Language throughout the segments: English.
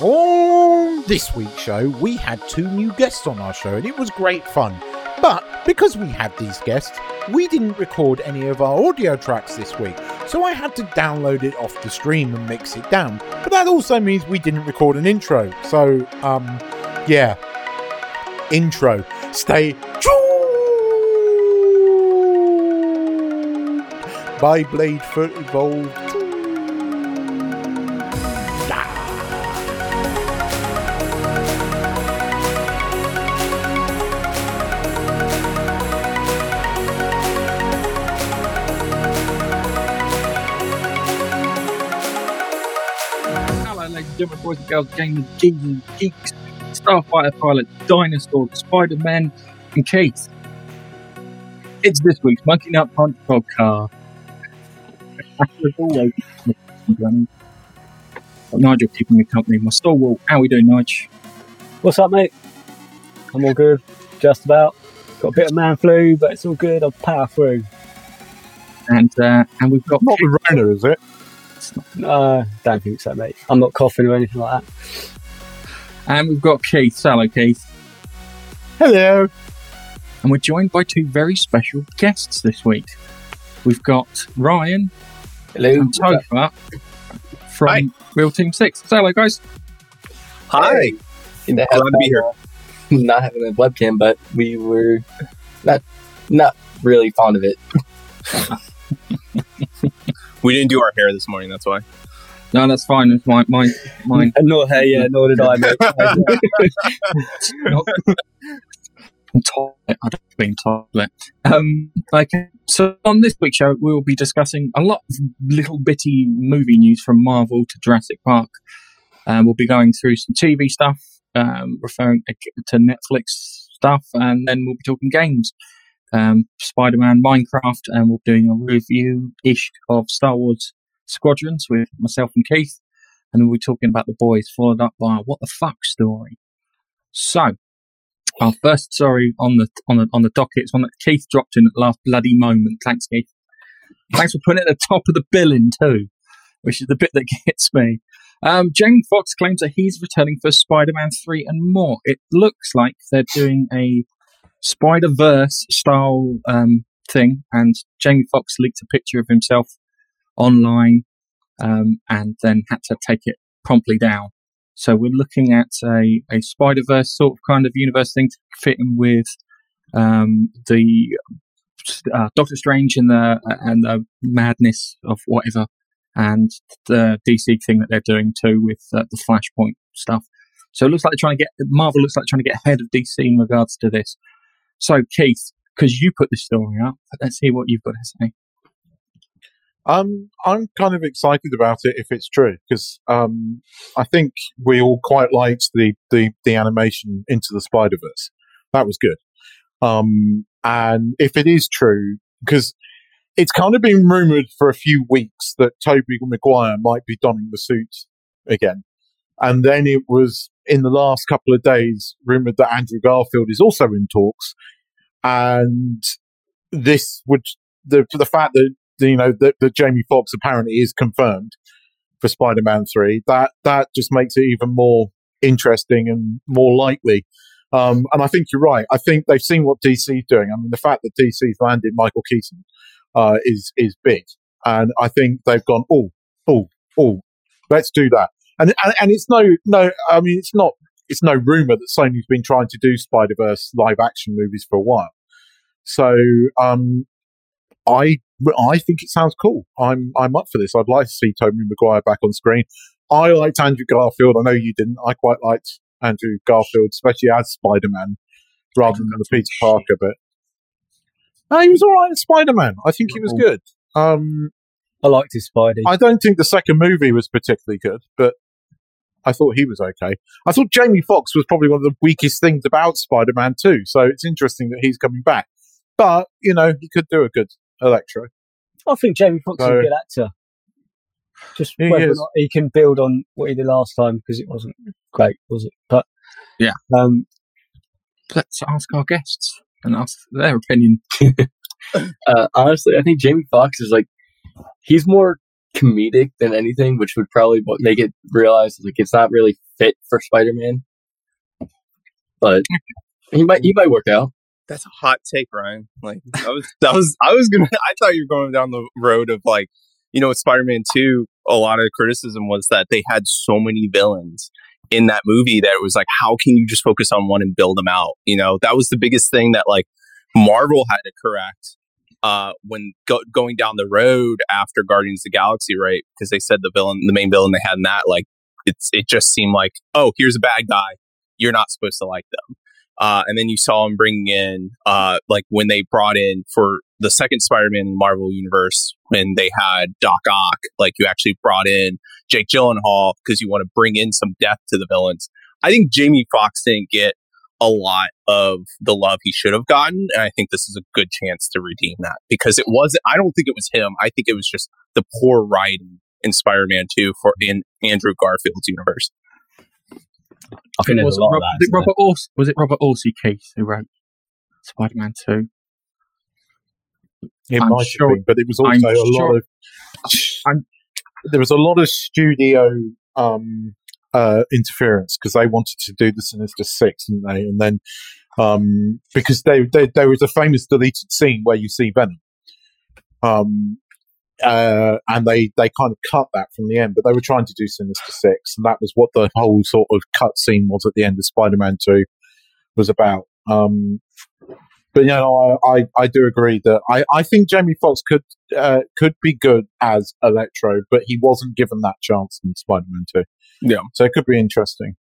On this week's show, we had two new guests on our show, and it was great fun. But because we had these guests, we didn't record any of our audio tracks this week, so I had to download it off the stream and mix it down. But that also means we didn't record an intro, so, um, yeah. Intro. Stay tuned by Bladefoot Evolved. And gentlemen, boys and girls, gamers, geeks and geeks, Starfighter Pilot, Dinosaur, Spider-Man, and Keith. It's this week's Monkey Nut Punch podcast. As always, Nigel keeping me company, my stalwart. How we doing, Nigel? What's up, mate? I'm all good, just about. Got a bit of man flu, but it's all good. I'll power through. And uh, and we've got Not the Rona, is it? No, don't think so, mate. I'm not coughing or anything like that. and we've got Keith. Hello, Keith. Hello. And we're joined by two very special guests this week. We've got Ryan Hello. and Topher from Hi. Real Team Six. Say hello, guys. Hi. Glad Glad to be here. Not having a webcam, but we were not not really fond of it. We didn't do our hair this morning, that's why. No, that's fine. It's mine. Mine. mine. And nor hey, yeah, nor did I, mate. Not- Toilet. I don't mean toilet. Um, okay. So on this week's show, we will be discussing a lot of little bitty movie news from Marvel to Jurassic Park. Um, we'll be going through some TV stuff, um, referring to Netflix stuff, and then we'll be talking games. Um, Spider-Man, Minecraft, and we're doing a review-ish of Star Wars Squadrons with myself and Keith. And we'll be talking about the boys, followed up by a what the fuck story. So, our first story on the on the on the docket is one that Keith dropped in at the last bloody moment. Thanks, Keith. Thanks for putting it at the top of the billing too, which is the bit that gets me. Um, Foxx claims that he's returning for Spider-Man three and more. It looks like they're doing a Spider-Verse style um, thing, and Jamie Foxx leaked a picture of himself online, um, and then had to take it promptly down. So we're looking at a, a Spider Verse sort of kind of universe thing to fit in with um, the uh, Doctor Strange and the and the madness of whatever, and the DC thing that they're doing too with uh, the Flashpoint stuff. So it looks like they're trying to get Marvel looks like trying to get ahead of DC in regards to this. So Keith, because you put this story up, let's hear what you've got to say. Um, I'm kind of excited about it if it's true because um, I think we all quite liked the the, the animation into the Spider Verse. That was good. Um, and if it is true, because it's kind of been rumored for a few weeks that Tobey Maguire might be donning the suit again, and then it was in the last couple of days rumored that Andrew Garfield is also in talks, and this would the the fact that you know that, that Jamie Foxx apparently is confirmed for Spider-Man three. That that just makes it even more interesting and more likely. Um, and I think you're right. I think they've seen what DC's doing. I mean, the fact that DC's landed Michael Keaton uh, is is big, and I think they've gone, oh, oh, oh, let's do that. And and, and it's no no. I mean, it's not. It's no rumor that Sony's been trying to do Spider Verse live action movies for a while. So um, I I think it sounds cool. I'm I'm up for this. I'd like to see Tobey Maguire back on screen. I liked Andrew Garfield. I know you didn't. I quite liked Andrew Garfield, especially as Spider Man, rather than the Peter Parker. No, he was all right as Spider Man. I think he was good. Um, I liked his Spidey. I don't think the second movie was particularly good, but I thought he was okay. I thought Jamie Foxx was probably one of the weakest things about Spider Man too. So it's interesting that he's coming back. But you know, he could do a good Electro. I think Jamie Foxx is a good actor. Just He whether or is. not he can build on what he did last time because it wasn't great, was it? But Yeah. um, Let's ask our guests and ask their opinion. Uh, honestly, I think Jamie Foxx is like he's more comedic than anything, which would probably make it realize like it's not really fit for Spider Man. But he might he might work out. That's a hot take, Ryan. Like that was that was I was gonna I thought you were going down the road of like you know with Spider Man two, a lot of criticism was that they had so many villains in that movie that it was like, how can you just focus on one and build them out? You know, that was the biggest thing that like Marvel had to correct uh, when go- going down the road after Guardians of the Galaxy, right? Because they said the villain, the main villain they had in that, like it's it just seemed like, oh, here's a bad guy, you're not supposed to like them. Uh, and then you saw him bringing in, uh, like when they brought in for the second Spider-Man in Marvel universe, when they had Doc Ock, like you actually brought in Jake Gyllenhaal because you want to bring in some depth to the villains. I think Jamie Foxx didn't get a lot of the love he should have gotten, and I think this is a good chance to redeem that because it wasn't. I don't think it was him. I think it was just the poor writing in Spider-Man Two for in Andrew Garfield's universe. I think was it a lot Robert, of was it. Robert Orci, was it Robert Orci Keith who wrote Spider Man Two? It I'm might sure- have been, but it was I'm also a sure- lot of. I'm- there was a lot of studio um, uh, interference because they wanted to do the Sinister Six, didn't they? And then um, because they, they, there was a famous deleted scene where you see Venom, um, uh, and they they kind of cut that from the end, but they were trying to do Sinister Six, and that was what the whole sort of cut scene was at the end of Spider-Man Two was about. Um, but you know, I, I, I do agree that I, I think Jamie Foxx could uh, could be good as Electro, but he wasn't given that chance in Spider-Man Two. Yeah. so it could be interesting.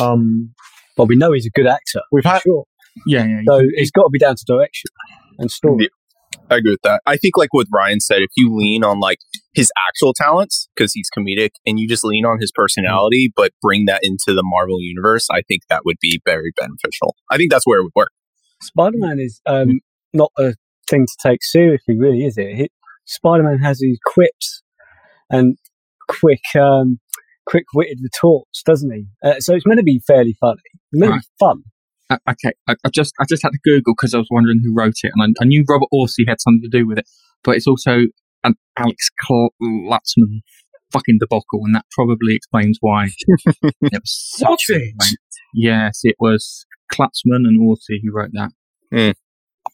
Um, But we know he's a good actor. we've had Sure. Yeah, yeah. So it's got to be down to direction and story. I agree with that. I think, like what Ryan said, if you lean on like his actual talents because he's comedic, and you just lean on his personality, but bring that into the Marvel universe, I think that would be very beneficial. I think that's where it would work. Spider Man is um, not a thing to take seriously, really, is it? Spider Man has these quips and quick, um, quick witted retorts, doesn't he? Uh, so it's meant to be fairly funny. It's meant to Right. be fun. Uh, okay, I, I just I just had to Google because I was wondering who wrote it, and I, I knew Robert Orci had something to do with it, but it's also an Alex Kurtzman fucking debacle, and that probably explains why it was such. Yes, it was Kurtzman and Orci who wrote that. I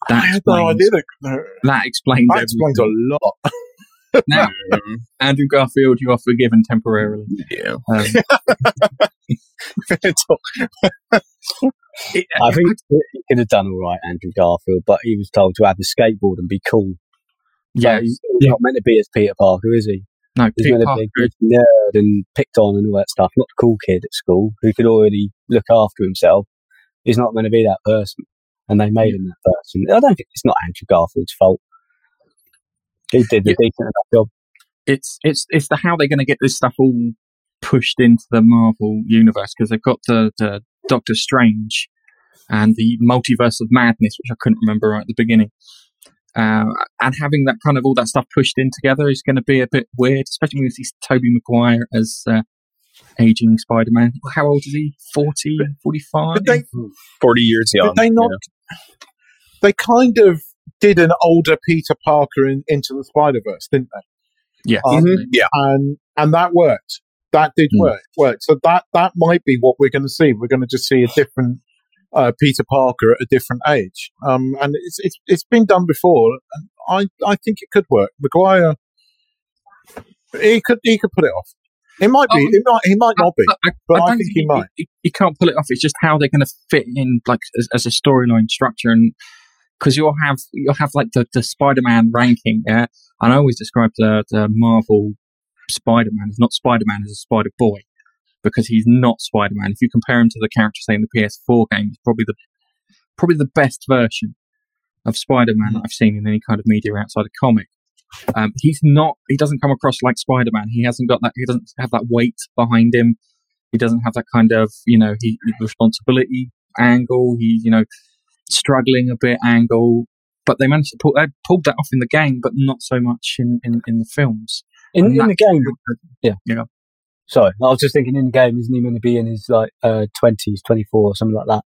That had no explains, idea that. no, that explains, That explains a lot. Now, Andrew Garfield, you are forgiven temporarily. yeah. Um, it- I think he could have done all right, Andrew Garfield, but he was told to have a skateboard and be cool. yeah, So he's he's not meant to be as Peter Parker, is he? no, He's Peter meant to Parker be a good nerd and picked on and all that stuff. Not the cool kid at school who could already look after himself. He's not going to be that person. And they made him that person. I don't think it's not Andrew Garfield's fault. He did a Yeah. decent enough job. it's it's it's the how they're going to get this stuff all pushed into the Marvel universe because they've got the, the Doctor Strange and the multiverse of madness, which I couldn't remember right at the beginning. Uh, and having that kind of all that stuff pushed in together is going to be a bit weird, especially when you see Tobey Maguire as uh, aging Spider-Man. How old is he? 40, 45? But they, Forty years young. did they not? They kind of did an older Peter Parker in, into the Spider Verse, didn't they? Yeah. Um, Mhm. Yeah. and and that worked. That did Mm. work. Work. So that that might be what we're going to see. We're going to just see a different uh, Peter Parker at a different age. Um, and it's it's it's been done before, and I I think it could work. Maguire, he could he could put it off. It might be. Oh. It might. He might not be. I, but I don't think he you- might. You, you can't pull it off. It's just how they're going to fit in, like as, as a storyline structure, and because you'll have you'll have like the, the Spider-Man ranking, yeah. And I always describe the the Marvel Spider-Man as not Spider-Man as a Spider Boy because he's not Spider-Man. If you compare him to the character say in the PS4 game, he's probably the probably the best version of Spider-Man that I've seen in any kind of media outside of comic. Um, he's not. He doesn't come across like Spider-Man. He hasn't got that. He doesn't have that weight behind him. He doesn't have that kind of you know he responsibility angle. He you know struggling a bit angle. But they managed to pull they pulled that off in the game, but not so much in in, in the films. In, in the game, yeah. Yeah. Sorry, I was just thinking in the game, isn't he going to be in his like uh, 20s, 24 something like that?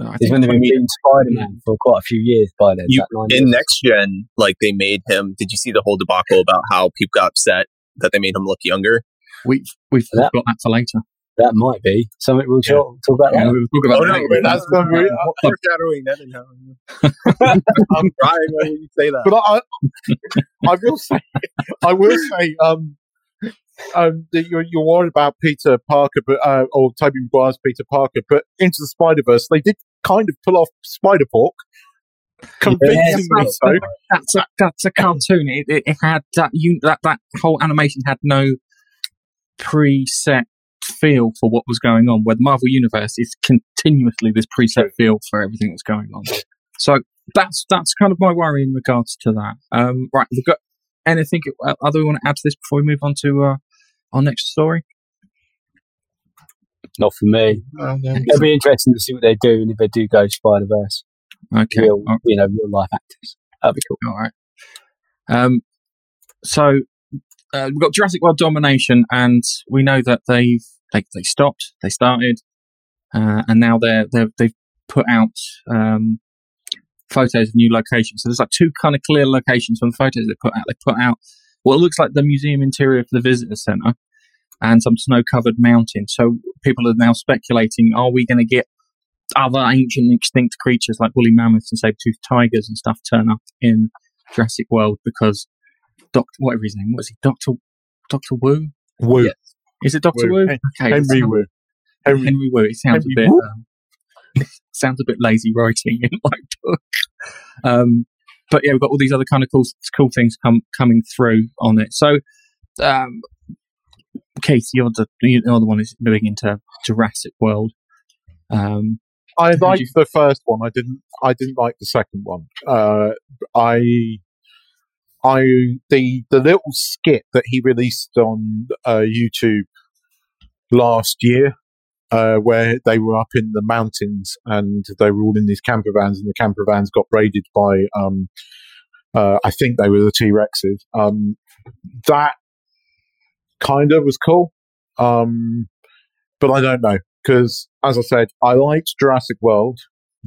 Uh, I He's think going to be being Spider Man for quite a few years by then. You- in years. next gen, like they made him. Did you see the whole debacle about how people got upset that they made him look younger. We've we've That- got that for later. That might be something we'll Yeah. talk, talk about Yeah, later. we'll talk about Oh, that no, later. that's the re- foreshadowing that I'm crying when you say that. But I, I will say, I will say, um, um, that you're, you're worried about Peter Parker, but uh, or Tobey Maguire's Peter Parker, but Into the Spider Verse, they did kind of pull off Spider Pork, convincingly so. That's a that's a cartoon. It, it, it had that you that that whole animation had no preset feel for what was going on. Where the Marvel Universe is continuously this preset feel for everything that's going on. So that's that's kind of my worry in regards to that. Um, right, we've got anything uh, other we want to add to this before we move on to uh, our next story? Not for me. It'll be interesting to see what they do and if they do go Spider Verse, Okay, real, all you know, real life actors. That'd be cool. All right. Um, so uh, we've got Jurassic World Domination, and we know that they've they they stopped, they started, uh, and now they're they have they've put out um, photos of new locations. So there's like two kind of clear locations from the photos they put out. They put out what looks like the museum interior for the visitor centre and some snow-covered mountains. So people are now speculating: Are we going to get other ancient extinct creatures like woolly mammoths and saber-toothed tigers and stuff turn up in Jurassic World because Doctor whatever his name was, he Doctor Doctor Wu? Yeah. Is it Doctor Wu. Wu? Okay, Henry Wu. Henry, Henry, Wu. It sounds Henry a bit um, sounds a bit lazy writing in my book. Um, but yeah, we've got all these other kind of cool cool things come coming through on it. So, um, Keith, you're the you're the one who's moving into Jurassic World. Um, I liked you- the first one. I didn't. I didn't like the second one. Uh, I, I the the little skit that he released on uh, YouTube last year, uh, where they were up in the mountains and they were all in these camper vans, and the camper vans got raided by, um, uh, I think they were the T Rexes. Um, that kind of was cool, um, but I don't know because, as I said, I liked Jurassic World,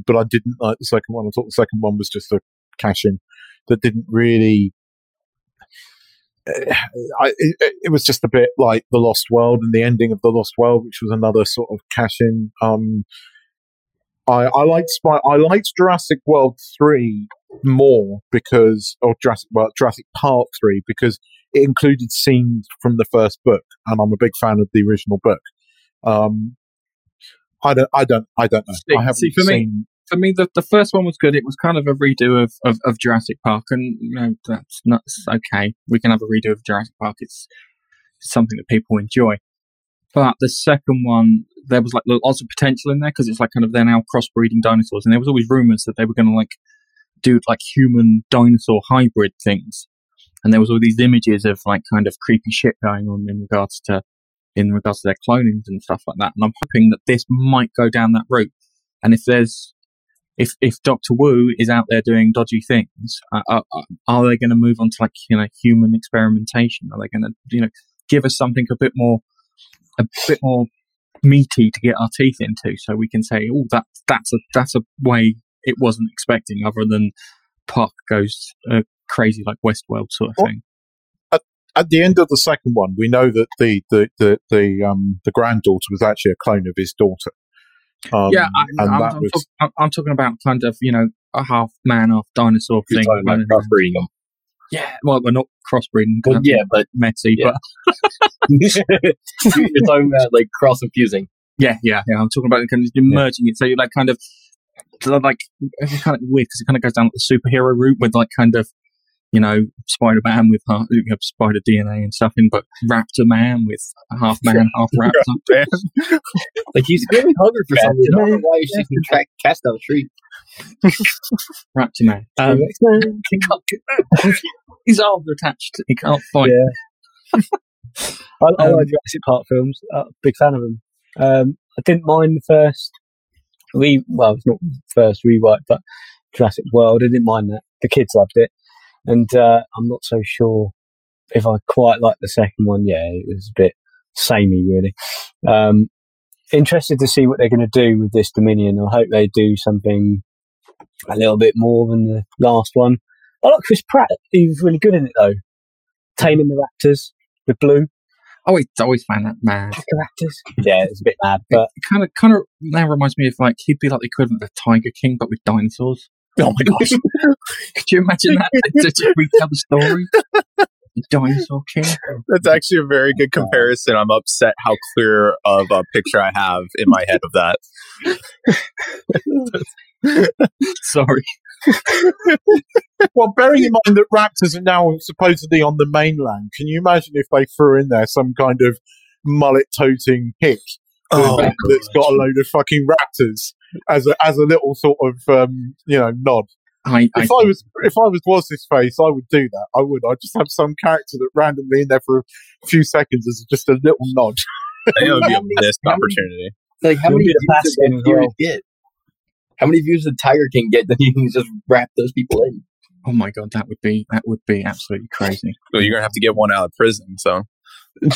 but I didn't like the second one. I thought the second one was just a cash in that didn't really. I, it, it was just a bit like the Lost World and the ending of the Lost World, which was another sort of cash in. Um, I, I liked Spy, I liked Jurassic World three more because, or Jurassic World, Jurassic Park three because it included scenes from the first book, and I'm a big fan of the original book. Um, I don't, I don't, I don't know. See- I haven't see, for me- for me, the, the first one was good. It was kind of a redo of, of, of Jurassic Park, and you know that's not okay. We can have a redo of Jurassic Park. It's something that people enjoy. But the second one, there was like lots of potential in there because it's like kind of they're now crossbreeding dinosaurs, and there was always rumors that they were going to like do like human dinosaur hybrid things, and there was all these images of like kind of creepy shit going on in regards to in regards to their clonings and stuff like that. And I'm hoping that this might go down that route. And if there's if if Doctor Wu is out there doing dodgy things, uh, uh, uh, are they going to move on to like you know human experimentation? Are they going to you know give us something a bit more a bit more meaty to get our teeth into, so we can say, oh, that that's a that's a way it wasn't expecting, other than Park goes uh, crazy like Westworld sort of Well, thing. At the end of the second one, we know that the the the the, um, the granddaughter was actually a clone of his daughter. Um, yeah, I, and I'm, that I'm, was talk- I'm, I'm talking about kind of you know a half man, half dinosaur thing. talking about running around. crossbreeding them. Yeah, well, we're not crossbreeding. 'cause Well, that's yeah, but messy, Yeah. but you're talking about like cross infusing. Yeah, yeah, yeah. I'm talking about kind of merging it. So you're like kind of like it's kind of weird because it kind of goes down like the superhero route with like kind of you know Spider Man with half, you have Spider DNA and stuff in, but Raptor Man with half man, half Raptor. Like he's really hungry for something. I don't know why he's taking track cats down the street. Raptor Man. Um, he can't get His arms are attached. He can't fight. Yeah. I, I Um, like Jurassic Park films. Uh, big fan of them. Um, I didn't mind the first re well, it's not the first rewrite, but Jurassic World. I didn't mind that. The kids loved it, and uh, I'm not so sure if I quite like the second one. Yeah, it was a bit samey, really. Um, interested to see what they're going to do with this Dominion. I hope they do something a little bit more than the last one. I like Chris Pratt. He was really good in it though. Taming the Raptors. with blue. always always found that mad. Raptors. Yeah, it's a bit mad, but It kind of kind of now reminds me of like he'd be like the equivalent of the Tiger King, but with dinosaurs. Oh my gosh. Could you imagine that? to just retell the story. The Dinosaur King. That's actually a very good oh comparison. I'm upset how clear of a picture I have in my head of that. Sorry. well, bearing in mind that raptors are now supposedly on the mainland, can you imagine if they threw in there some kind of mullet-toting hick Oh, that's got a load of fucking raptors as a as a little sort of um, you know nod? I, I, If I was if I was was this face, I would do that. I would. I'd just have some character that randomly in there for a few seconds as just a little nod. I it would be a missed opportunity. Like how You'll many be the views did as get? How many views did Tiger King get that you can just wrap those people in? oh my god, that would be that would be absolutely crazy. Well, you're gonna have to get one out of prison. So,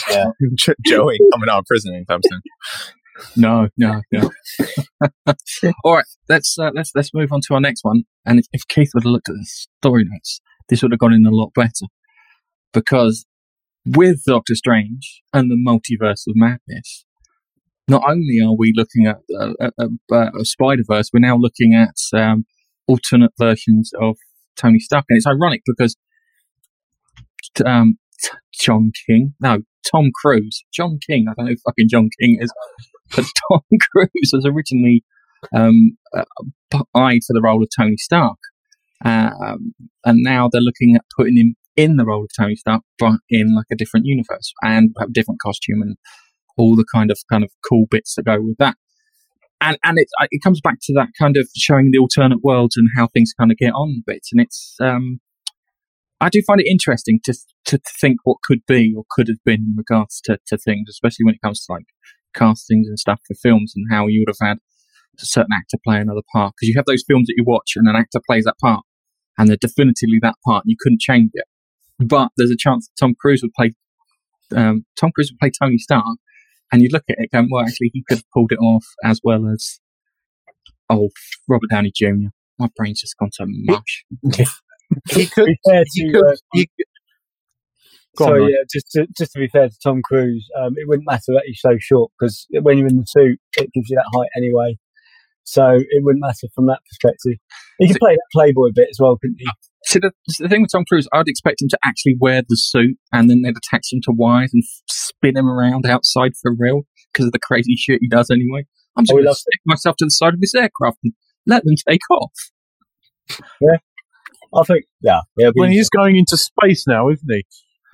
Yeah. Joey coming out of prison anytime soon. No, no, no. All right, let's uh, let's let's move on to our next one. And if, if Keith would have looked at the story notes, this would have gone in a lot better. Because with Doctor Strange and the multiverse of madness, not only are we looking at uh, a, a, a Spider Verse, we're now looking at um, alternate versions of Tony Stark, and it's ironic because um, John King, no, Tom Cruise, John King, I don't know who fucking John King is, but Tom Cruise was originally um, eyed for the role of Tony Stark, um, and now they're looking at putting him in the role of Tony Stark, but in like a different universe and different costume and all the kind of kind of cool bits that go with that. And and it it comes back to that kind of showing the alternate worlds and how things kind of get on bits, and it's um, I do find it interesting to to think what could be or could have been in regards to, to things, especially when it comes to like castings and stuff for films and how you would have had a certain actor play another part because you have those films that you watch and an actor plays that part and they're definitively that part and you couldn't change it. But there's a chance that Tom Cruise would play um, Tom Cruise would play Tony Stark and you look at it going, well, actually, he could have pulled it off as well as oh Robert Downey Jr. My brain's just gone to mush. He to could. be He to, could. uh, He, go on, sorry, Mike. yeah, just to, just to be fair to Tom Cruise, um, it wouldn't matter that he's so short because when you're in the suit, it gives you that height anyway. So it wouldn't matter from that perspective. He could play that Playboy bit as well, couldn't he? See, the, the thing with Tom Cruise, I'd expect him to actually wear the suit and then they'd attach him to wires and f- spin him around outside for real because of the crazy shit he does anyway. I'm just Oh, going to loves stick myself to the side of this aircraft and let them take off. Yeah. I think, yeah, yeah. When he's going into space now, isn't he?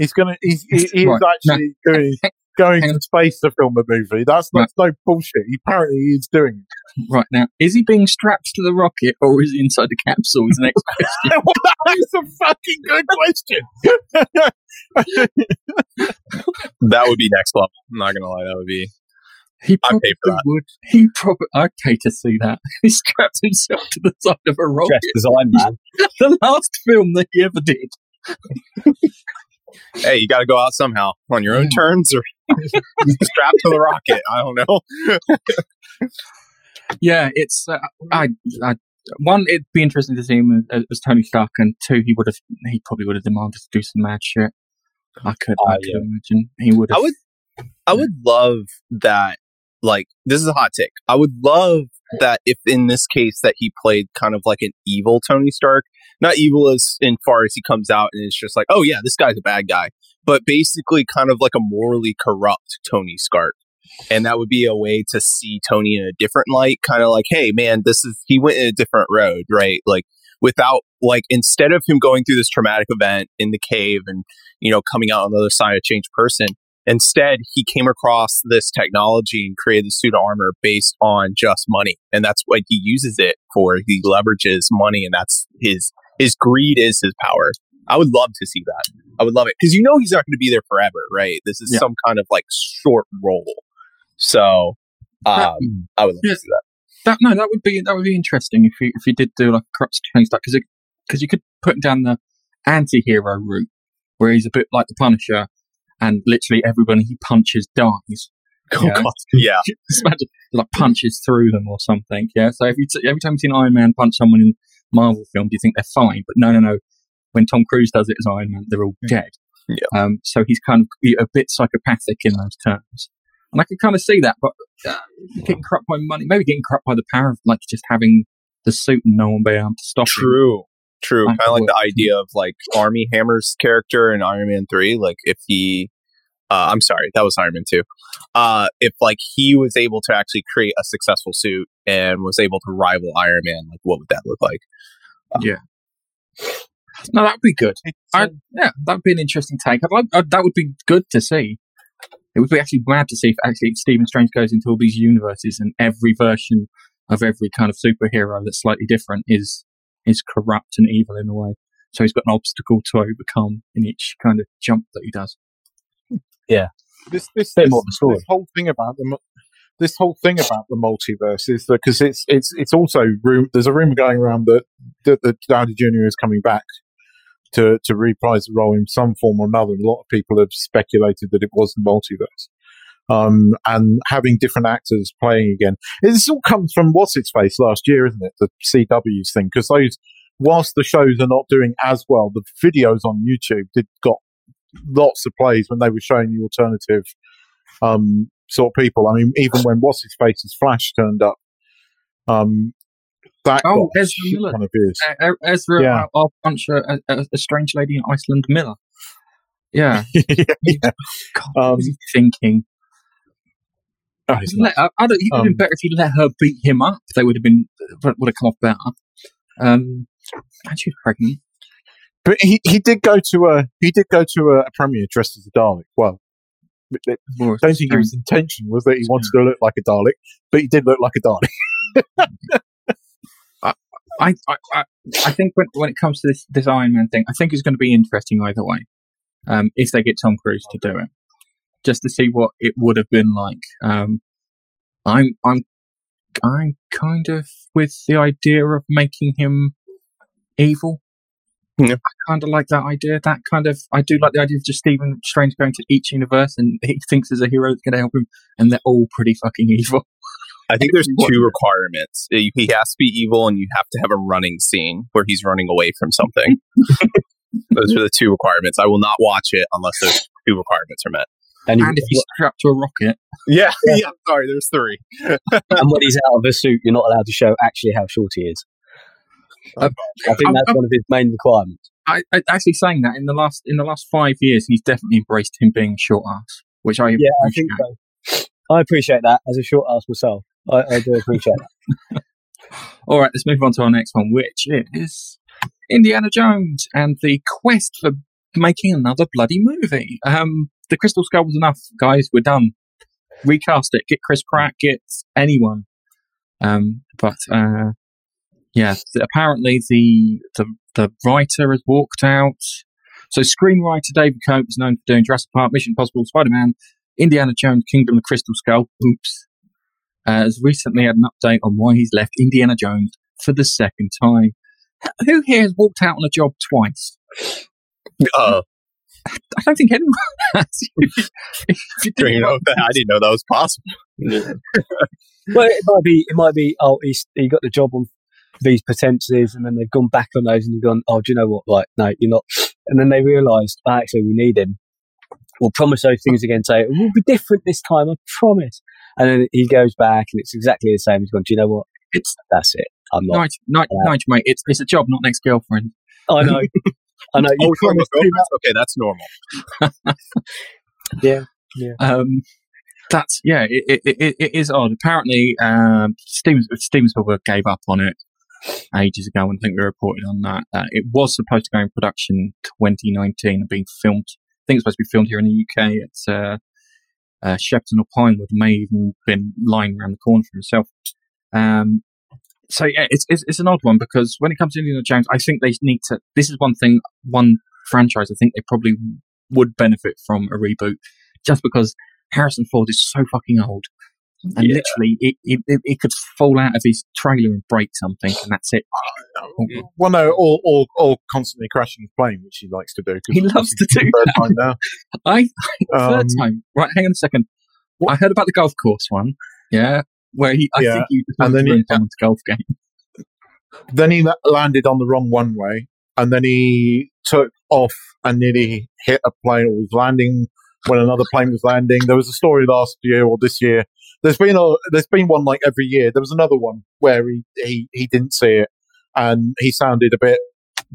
He's gonna. He's, he, he's Right. actually doing going to space to film a movie. That's that's no bullshit. He, apparently, he's doing. it. Right now, is he being strapped to the rocket or is he inside the capsule? Is the next question. well, that is a fucking good question. That would be next level. I'm not gonna lie, that would be. He probably pay for that. would. He probably. I'd pay to see that. He strapped himself to the side of a rocket. dressed as Iron Man. the last film that he ever did. Hey, you got to go out somehow on your own terms, or strapped to the rocket. I don't know. Yeah, it's. Uh, I, I. One, it'd be interesting to see him as, as Tony Stark, and two, he would have. He probably would have demanded to do some mad shit. I could. I Ah, could yeah. imagine he would. I would, I would love that. Like, this is a hot take. I would love that if in this case that he played kind of like an evil Tony Stark, not evil as in far as he comes out and it's just like, oh yeah, this guy's a bad guy, but basically kind of like a morally corrupt Tony Stark. And that would be a way to see Tony in a different light, kind of like, hey man, this is he went in a different road, right? Like without like instead of him going through this traumatic event in the cave and you know coming out on the other side a changed person, Instead, he came across this technology and created the suit of armor based on just money, and that's what he uses it for. He leverages money, and that's his his greed is his power. I would love to see that. I would love it because you know he's not going to be there forever, right? This is Yeah. some kind of like short role. So, um, I would love Yeah. to see that. That no, that would be that would be interesting if you if you did do like a corrupt Tony Stark because because you could put him down the anti-hero route where he's a bit like the Punisher and literally everyone he punches dies. Oh, Yeah. God. yeah, imagine like punches through them or something. Yeah. So every t- every time you've seen Iron Man punch someone in Marvel film, do you think they're fine? But no, no, no. When Tom Cruise does it as Iron Man, they're all dead. Yeah. Um, so he's kind of a bit psychopathic in those terms. And I can kind of see that, but uh, getting corrupt by money, maybe getting corrupt by the power of like just having the suit and no one being able to stop him. True. Kind of like the idea of like Armie Hammer's character in Iron Man 3. Like if he, uh, I'm sorry, that was Iron Man 2. Uh, if like he was able to actually create a successful suit and was able to rival Iron Man, like what would that look like? Yeah. No, that would be good. I, um, yeah, that would be an interesting take. I'd like, uh, that would be good to see. It would be actually mad to see if actually Stephen Strange goes into all these universes and every version of every kind of superhero that's slightly different is is corrupt and evil in a way. So he's got an obstacle to overcome in each kind of jump that he does. this this, this, more of a story. this whole thing about the this whole thing about the multiverse is that because it's it's it's also room, there's a rumor going around that that, that Downey Jr. is coming back to to reprise the role in some form or another. A lot of people have speculated that it was the multiverse. Um, and having different actors playing again. This all comes from what's its face last year, isn't it? The CW's thing, because those, whilst the shows are not doing as well, the videos on YouTube did got lots of plays when they were showing the alternative um, sort of people. I mean, even when what's his face's Flash turned up, um, that Oh, Ezra Miller. ton of. Uh, Ezra, Yeah. our uh, a, a, a strange lady in Iceland, Miller. Yeah. yeah, God, Um, was thinking? Oh, he's Let, I, I don't, he would have been Um, better if he let her beat him up. They would have been would have come off better. Um, and she was pregnant. But he, he did go to a he did go to a, a premiere dressed as a Dalek. Well, I don't think his intention was that he wanted to look like a Dalek, but he did look like a Dalek. I, I, I, I think when, when it comes to this, this Iron Man thing, I think it's going to be interesting either way. Um, if they get Tom Cruise to do it, just to see what it would have been like. Um, I'm, I'm, I'm kind of with the idea of making him evil. Yeah. I kind of like that idea. That kind of, I do like the idea of just Stephen Strange going to each universe and he thinks there's a hero that's going to help him, and they're all pretty fucking evil. I think there's two requirements. He he has to be evil, and you have to have a running scene where he's running away from something. those are the two requirements. I will not watch it unless those two requirements are met. And, And if he's strapped to a rocket, Yeah, yeah. Sorry, there's three. and when he's out of a suit, you're not allowed to show actually how short he is. Uh, I think um, that's um, one of his main requirements. I, I actually saying that in the last in the last five years, he's definitely embraced him being short ass, which I Yeah, I appreciate. think so. I appreciate that as a short ass myself. I, I do appreciate that. All right, let's move on to our next one, which is Indiana Jones and the quest for making another bloody movie. Um, the Crystal Skull was enough, guys. We're done. Recast it. Get Chris Pratt. Get anyone. Um, but uh, yeah, apparently the, the the writer has walked out. So screenwriter David Koepp is known for doing Jurassic Park, Mission Impossible, Spider Man, Indiana Jones, Kingdom of the Crystal Skull. Oops. Uh, has recently had an update on why he's left Indiana Jones for the second time. Who here has walked out on a job twice? Uh, I don't think anyone has. If you you didn't- know, that, I didn't know that was possible. Well, it might be. It might be. Oh, he's he got the job on these pretenses, and then they've gone back on those, and they've gone. Oh, do you know what? Like, no, you're not. And then they realised, oh, actually, we need him. We'll promise those things again. Say it will be different this time. I promise. And then he goes back, and it's exactly the same. He's gone. Do you know what? It's That's it. I'm not. Nigel, Nigel, uh, Nigel, mate. It's it's a job, not next girlfriend. I know. I know. You we're talking about promised too girlfriends? Okay, that's normal. Yeah. Um, that's yeah. It, it, it, it is odd. Apparently, um, Steven Steven Spielberg gave up on it ages ago, and I think we reported on that. Uh, it was supposed to go in production 2019 and being filmed. I think it's supposed to be filmed here in the UK. It's uh, uh, Shepperton or Pinewood may even been lying around the corner for himself. Um, so yeah, it's, it's it's an odd one because when it comes to Indiana Jones, I think they need to. This is one thing, one franchise. I think they probably would benefit from a reboot, just because Harrison Ford is so fucking old, and Yeah. literally it, it it could fall out of his trailer and break something, and that's it. Well, no, or, or, or constantly crashing his plane, which he likes to do. He loves to do third time now. I third Um, time. Right, hang on a second. I heard about the golf course one. Yeah, where he. I Yeah, think he and then to he- golf game. Then he landed on the wrong one way, and then he took off and nearly hit a plane or was landing when another plane was landing. There was a story last year or this year. There's been a there's been one like every year. There was another one where he he, he didn't see it and he sounded a bit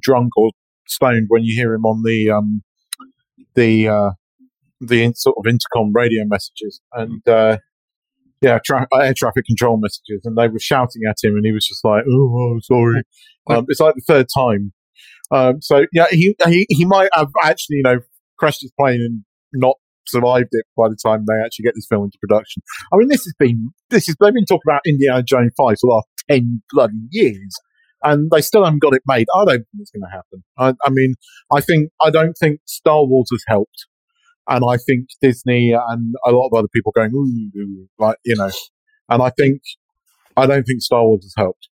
drunk or stoned when you hear him on the um the uh the in, sort of intercom radio messages and uh yeah tra- air traffic control messages and they were shouting at him and he was just like oh, oh sorry um, it's like the third time um so yeah he, he he might have actually you know crashed his plane and not survived it by the time they actually get this film into production i mean this has been this is they've been talking about indiana jones 5 for the last 10 bloody years and they still haven't got it made. I don't think it's going to happen. I, I, mean, I think I don't think Star Wars has helped, and I think Disney and a lot of other people going ooh, like you know, and I think I don't think Star Wars has helped.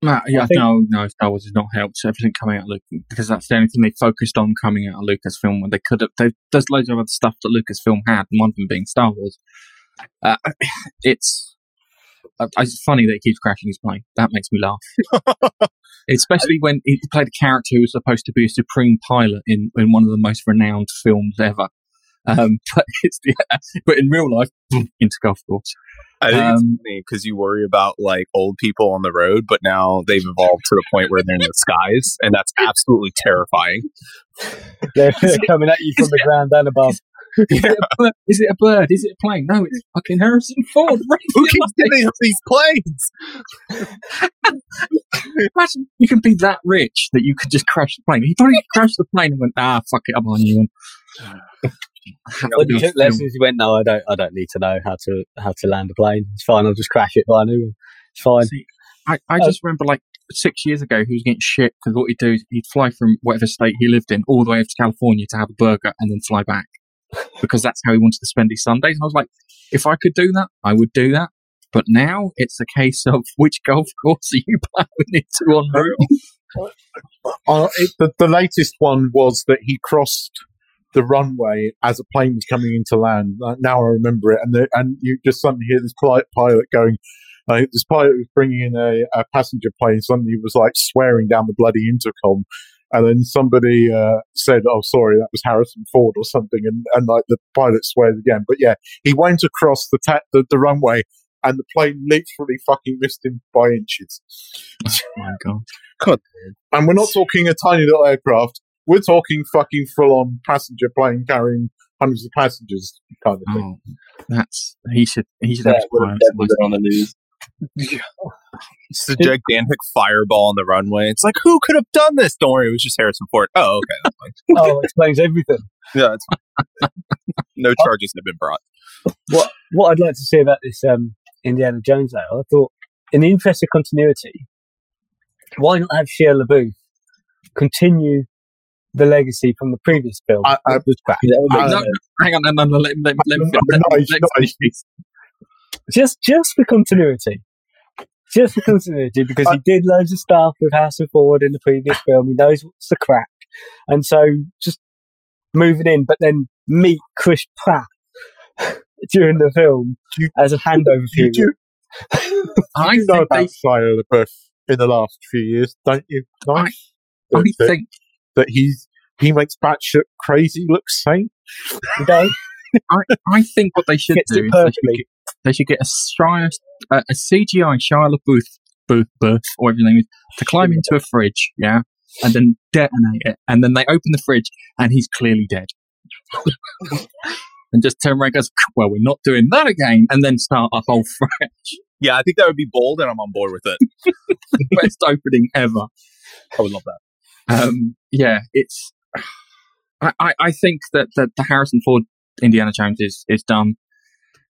No, yeah, no, no, Star Wars has not helped. Everything coming out of Lucas, because that's the only thing they focused on coming out of Lucasfilm when they could have. They, there's loads of other stuff that Lucasfilm had, and one of them being Star Wars. Uh, it's uh, it's funny that he keeps crashing his plane. That makes me laugh. Especially when he played a character who was supposed to be a supreme pilot in, in one of the most renowned films ever. Um, but, but in real life, into golf course. I think um, it's funny because you worry about like old people on the road, but now they've evolved to the point where they're in the skies, and that's absolutely terrifying. They're, they're coming at you from the ground and above. Is, it bird? Is, it a bird? Is it a plane? No, it's fucking Harrison Ford. Who keeps giving up these planes? Imagine you can be that rich that you could just crash the plane. He probably crashed the plane and went, ah, fuck it, I'm on you one. When you took lessons, you went, no, I don't, I don't need to know how to how to land a plane. It's fine. I'll just crash it by new. It's fine. See, I, I just remember like six years ago, he was getting shit because what he'd do is he'd fly from whatever state he lived in all the way up to California to have a burger and then fly back because that's how he wanted to spend his Sundays. And I was like, if I could do that, I would do that. But now it's a case of which golf course are you playing into on route? Uh, it, the, the latest one was that he crossed the runway as a plane was coming into land. Now I remember it, and the, and you just suddenly hear this pilot going. Uh, this pilot was bringing in a, a passenger plane. Suddenly, he was like swearing down the bloody intercom, and then somebody uh, said, "Oh, sorry, that was Harrison Ford or something," and, and like the pilot swears again. But yeah, he went across the ta- the, the runway, and the plane literally fucking missed him by inches. Oh my god! God. And we're not talking a tiny little aircraft. We're talking fucking full on passenger plane carrying hundreds of passengers kind of thing. Oh, that's he should he should have been on the news. It's a gigantic fireball on the runway. It's like, who could have done this? Don't worry, it was just Harrison Ford. Oh, okay. oh, it explains everything. Yeah, no charges have been brought. What What I'd like to say about this um, Indiana Jones, though, I thought, in the interest of continuity, why not have Shia LaBeouf continue the legacy from the previous film? I, I, no, hang on, no, no, let, let, let, let, just just for continuity. Just for continuity, because he did loads of stuff with Harrison Ford in the previous film. He knows what's the crack. And so just moving in, but then meet Chris Pratt during the film you, as a handover period. You, I you know about Shia LaBeouf in the last few years, don't you? Nice. I, I think that he's he makes batshit crazy look sane. You know? I, I think what they should do is they should, they should get a, Shia, uh, a CGI Shia LaBeouf, Booth, Booth, or whatever his name is, to climb into a fridge, yeah, and then detonate it. And then they open the fridge and he's clearly dead. and just turn around and goes, well, we're not doing that again. And then start a whole fresh. Yeah, I think that would be bold and I'm on board with it. Best opening ever. I would love that. Um, yeah, it's. I, I, think that, that the Harrison Ford Indiana Jones is, is done.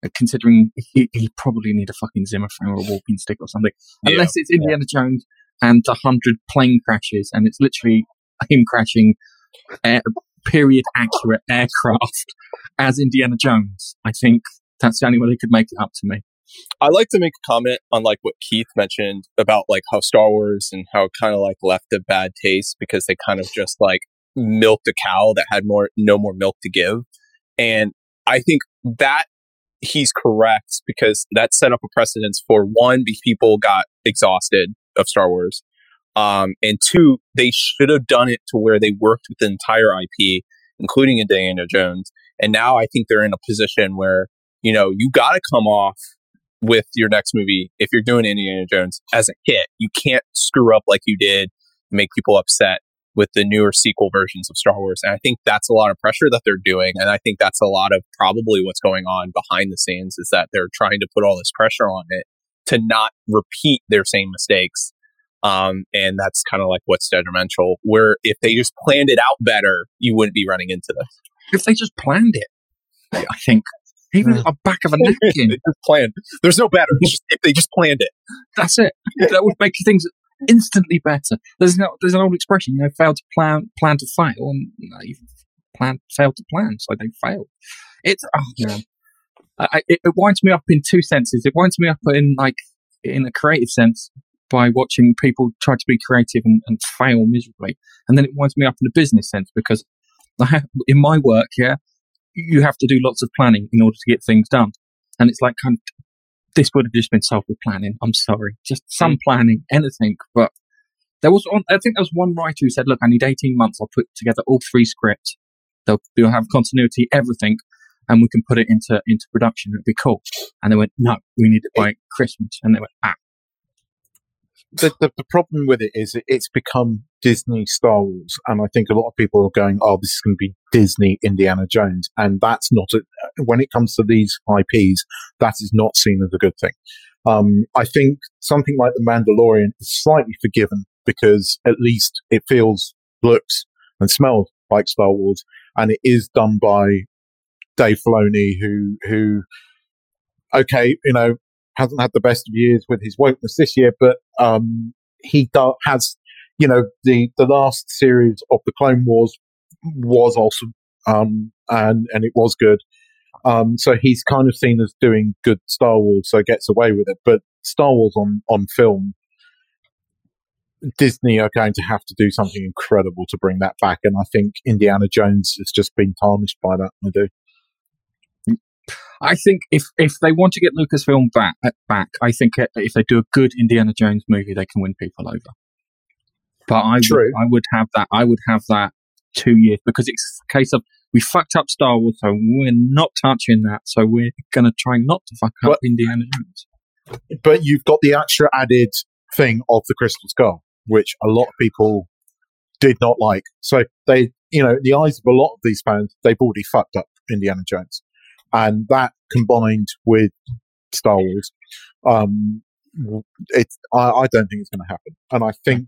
Uh, considering he, he probably need a fucking Zimmer frame or a walking stick or something, yeah. unless it's Indiana yeah. Jones and a hundred plane crashes, and it's literally him crashing air, period accurate aircraft as Indiana Jones. I think that's the only way they could make it up to me. I like to make a comment on like what Keith mentioned about like how Star Wars and how it kind of like left a bad taste because they kind of just like milked a cow that had more no more milk to give. And I think that he's correct because that set up a precedence for one, people got exhausted of Star Wars. Um, and two, they should have done it to where they worked with the entire IP, including Indiana Jones. And now I think they're in a position where, you know, you got to come off with your next movie if you're doing Indiana Jones as a hit. You can't screw up like you did, make people upset with the newer sequel versions of Star Wars. And I think that's a lot of pressure that they're doing. And I think that's a lot of probably what's going on behind the scenes is that they're trying to put all this pressure on it to not repeat their same mistakes. Um, and that's kind of like what's detrimental. Where if they just planned it out better, you wouldn't be running into this. If they just planned it, I think even a back of a napkin. they just planned. There's no better. Just, if they just planned it. That's it. That would make things instantly better. There's no, there's an old expression, you know, fail to plan, plan to fail, and you know, you've plan, failed to plan, so they failed. It's oh man, I, it, it winds me up in two senses. It winds me up in like in a creative sense by watching people try to be creative and, and fail miserably, and then it winds me up in a business sense because I have, in my work, yeah, you have to do lots of planning in order to get things done, and it's like kind of this would have just been solved with planning. I'm sorry, just some planning, anything. But there was, on, I think there was one writer who said, "Look, I need 18 months. I'll put together all three scripts. They'll, they'll have continuity, everything, and we can put it into into production. It'd be cool." And they went, "No, we need it by Christmas." And they went, "Ah." the, the, the problem with it is it's become Disney Star Wars, and I think a lot of people are going, "Oh, this is going to be Disney Indiana Jones," and that's not a, when it comes to these IPs, that is not seen as a good thing. Um, I think something like The Mandalorian is slightly forgiven because at least it feels, looks, and smells like Star Wars, and it is done by Dave Filoni, who who okay, you know, hasn't had the best of years with his wokeness this year, but um, he do- has, you know, the the last series of the Clone Wars was awesome, um, and and it was good. Um, so he's kind of seen as doing good Star Wars, so gets away with it. But Star Wars on on film, Disney are going to have to do something incredible to bring that back, and I think Indiana Jones has just been tarnished by that. I do. I think if if they want to get Lucasfilm back back, I think if they do a good Indiana Jones movie, they can win people over. But I True. would, I would have that. I would have that two years because it's a case of we fucked up Star Wars, so we're not touching that. So we're going to try not to fuck up But- Indiana Jones. but you've got the extra added thing of the crystal skull, which a lot of people did not like. So they, you know, in the eyes of a lot of these fans, they've already fucked up Indiana Jones, and that combined with Star Wars, um, it's I, I don't think it's going to happen, and I think.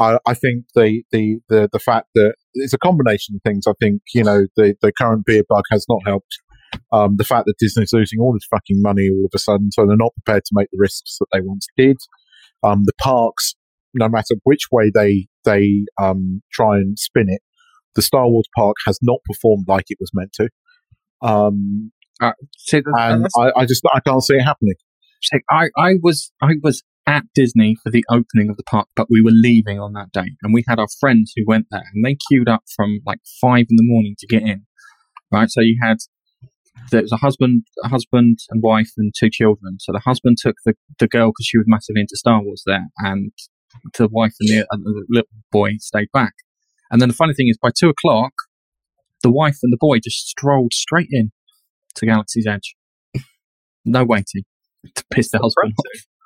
I, I think the, the, the, the fact that it's a combination of things. I think, you know, the, the current beer bug has not helped um, the fact that Disney's losing all this fucking money all of a sudden, so they're not prepared to make the risks that they once did. Um, the parks, no matter which way they they um, try and spin it, the Star Wars park has not performed like it was meant to. Um, See, and I, I just I can't see it happening. I, I was I was at Disney for the opening of the park, but we were leaving on that day, and we had our friends who went there, and they queued up from like five in the morning to get in. Right, so you had there was a husband, a husband and wife, and two children. So the husband took the the girl because she was massively into Star Wars there, and the wife and the, and the little boy stayed back. And then the funny thing is, by two o'clock, the wife and the boy just strolled straight in to Galaxy's Edge. No waiting to piss the husband off.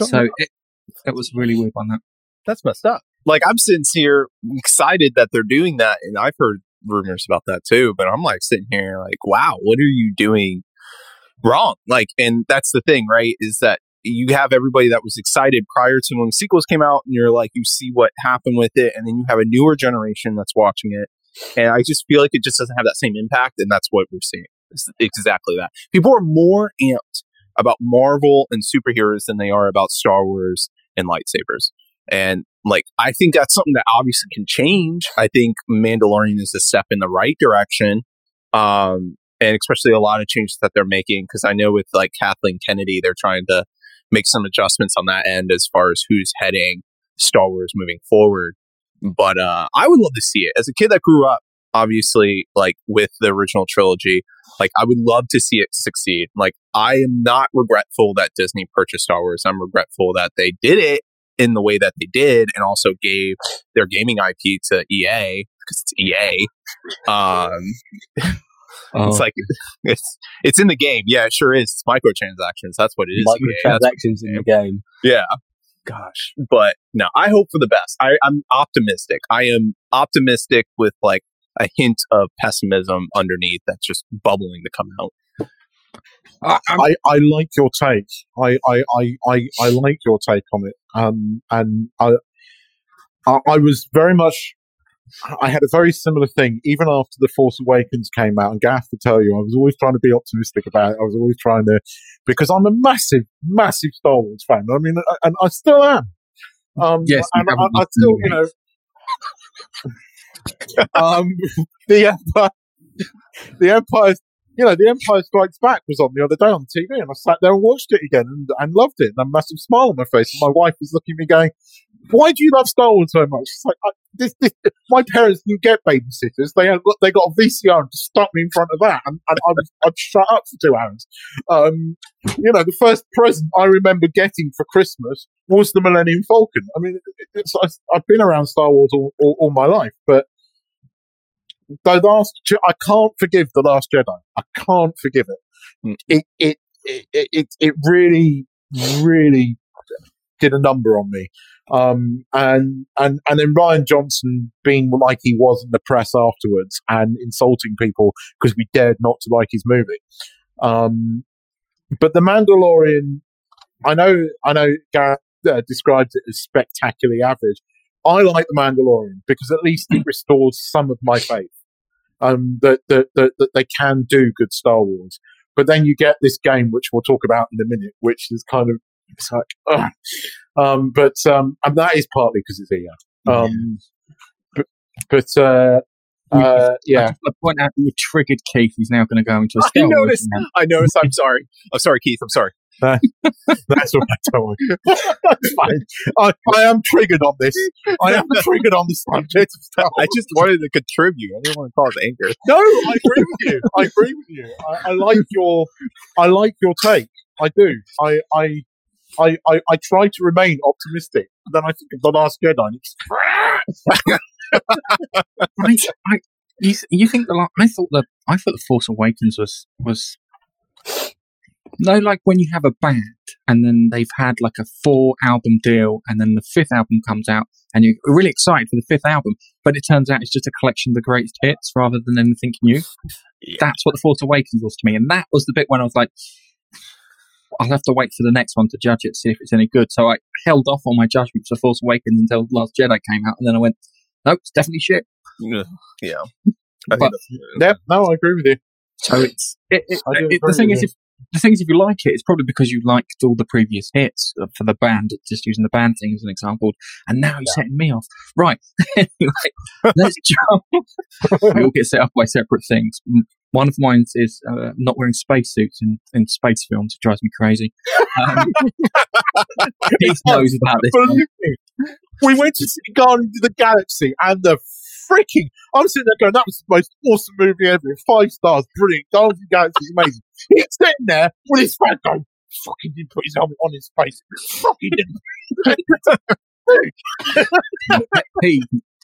Don't So know. it, it was really weird on that. That's messed up. Like I'm sitting here excited that they're doing that, and I've heard rumors about that too. But I'm like sitting here like, wow, what are you doing wrong? Like, and that's the thing, right? Is that you have everybody that was excited prior to when the sequels came out, and you're like, you see what happened with it, and then you have a newer generation that's watching it, and I just feel like it just doesn't have that same impact, and that's what we're seeing. It's exactly that. People are more amped about Marvel and superheroes than they are about Star Wars and lightsabers. And like, I think that's something that obviously can change. I think Mandalorian is a step in the right direction. Um, and especially a lot of changes that they're making. Cause I know with like Kathleen Kennedy, they're trying to make some adjustments on that end as far as who's heading Star Wars moving forward. But, uh, I would love to see it as a kid that grew up, obviously, like with the original trilogy. Like, I would love to see it succeed. Like, I am not regretful that Disney purchased Star Wars. I'm regretful that they did it in the way that they did, and also gave their gaming IP to EA because it's EA. Um, Oh, It's like it's it's in the game. Yeah, it sure is. It's microtransactions. That's what it is. Microtransactions in the game. yeah. Gosh. But no, I hope for the best. I, I'm optimistic. I am optimistic with like a hint of pessimism underneath that's just bubbling to come out. I, I'm- I, I like your take. I, I, I, I, I like your take on it. Um, and I, I, I was very much. I had a very similar thing even after the Force Awakens came out. And Gaff to tell you, I was always trying to be optimistic about it. I was always trying to because I'm a massive, massive Star Wars fan. I mean, and I still am. Um, Yes, and I, haven't I still, you know, um, the Empire, the Empire, you know, the Empire Strikes Back was on the other day on TV, and I sat there and watched it again and, and loved it, and a massive smile on my face. And my wife was looking at me going, "Why do you love Star Wars so much?" It's like this, this, my parents didn't get babysitters; they they got a VCR and just stuck me in front of that, and, and I'd shut up for two hours. Um, you know, the first present I remember getting for Christmas was the Millennium Falcon. I mean, I've been around Star Wars all, all, all my life, but the last, I can't forgive the Last Jedi. I can't forgive it. Mm. It, it, it, it, it, really, really did a number on me. Um, and, and, and then Rian Johnson being like he was in the press afterwards and insulting people because we dared not to like his movie. Um, but the Mandalorian, I know, I know Gareth uh, described it as spectacularly average. I like the Mandalorian because at least it restores some of my faith. Um, that, that, that, that they can do good Star Wars. But then you get this game, which we'll talk about in a minute, which is kind of, it's like, ugh. Um, but, um, and that is partly because it's EA. Um, but, but, uh, uh, yeah. I point out that you triggered Keith. He's now going to go into a I Star Wars noticed. rant. I noticed. I'm sorry. I'm sorry, Keith. I'm sorry. That's all right, don't worry. That's fine. I, I am triggered on this. I am triggered on this subject I just wanted to contribute. I didn't want to cause anger. No, I agree with you. I agree with you. I, I like your, I like your take. I do. I, I, I, I, I try to remain optimistic. Then I think of the Last Jedi. And it's, I, I, you, you think the la- I thought the I thought the Force Awakens was was no like when you have a band and then they've had like a four album deal and then the fifth album comes out and you're really excited for the fifth album, but it turns out it's just a collection of the greatest hits rather than anything new. That's what the Force Awakens was to me, and that was the bit when I was like. I'll have to wait for the next one to judge it, see if it's any good. So I held off on my judgment for Force Awakens until Last Jedi came out, and then I went, "Nope, it's definitely shit." Yeah. I But- think that's- yeah, no, I agree with you. So it's it, it, I do it- the thing is if the thing is if you like it, it's probably because you liked all the previous hits for the band. Just using the band thing as an example, and now you're setting me off. Right, let's jump. we all get set up by separate things. One of mine is uh, not wearing spacesuits in, in space films. It drives me crazy. Um, Keith knows about this. one. Believe me, we went to see Guardians of the Galaxy and the freaking. I'm sitting there going, that was the most awesome movie ever. Five stars, brilliant. Guardians of the Galaxy is amazing. He's sitting there with his friend going, fucking didn't put his helmet on his face. Fucking didn't. pet peeve,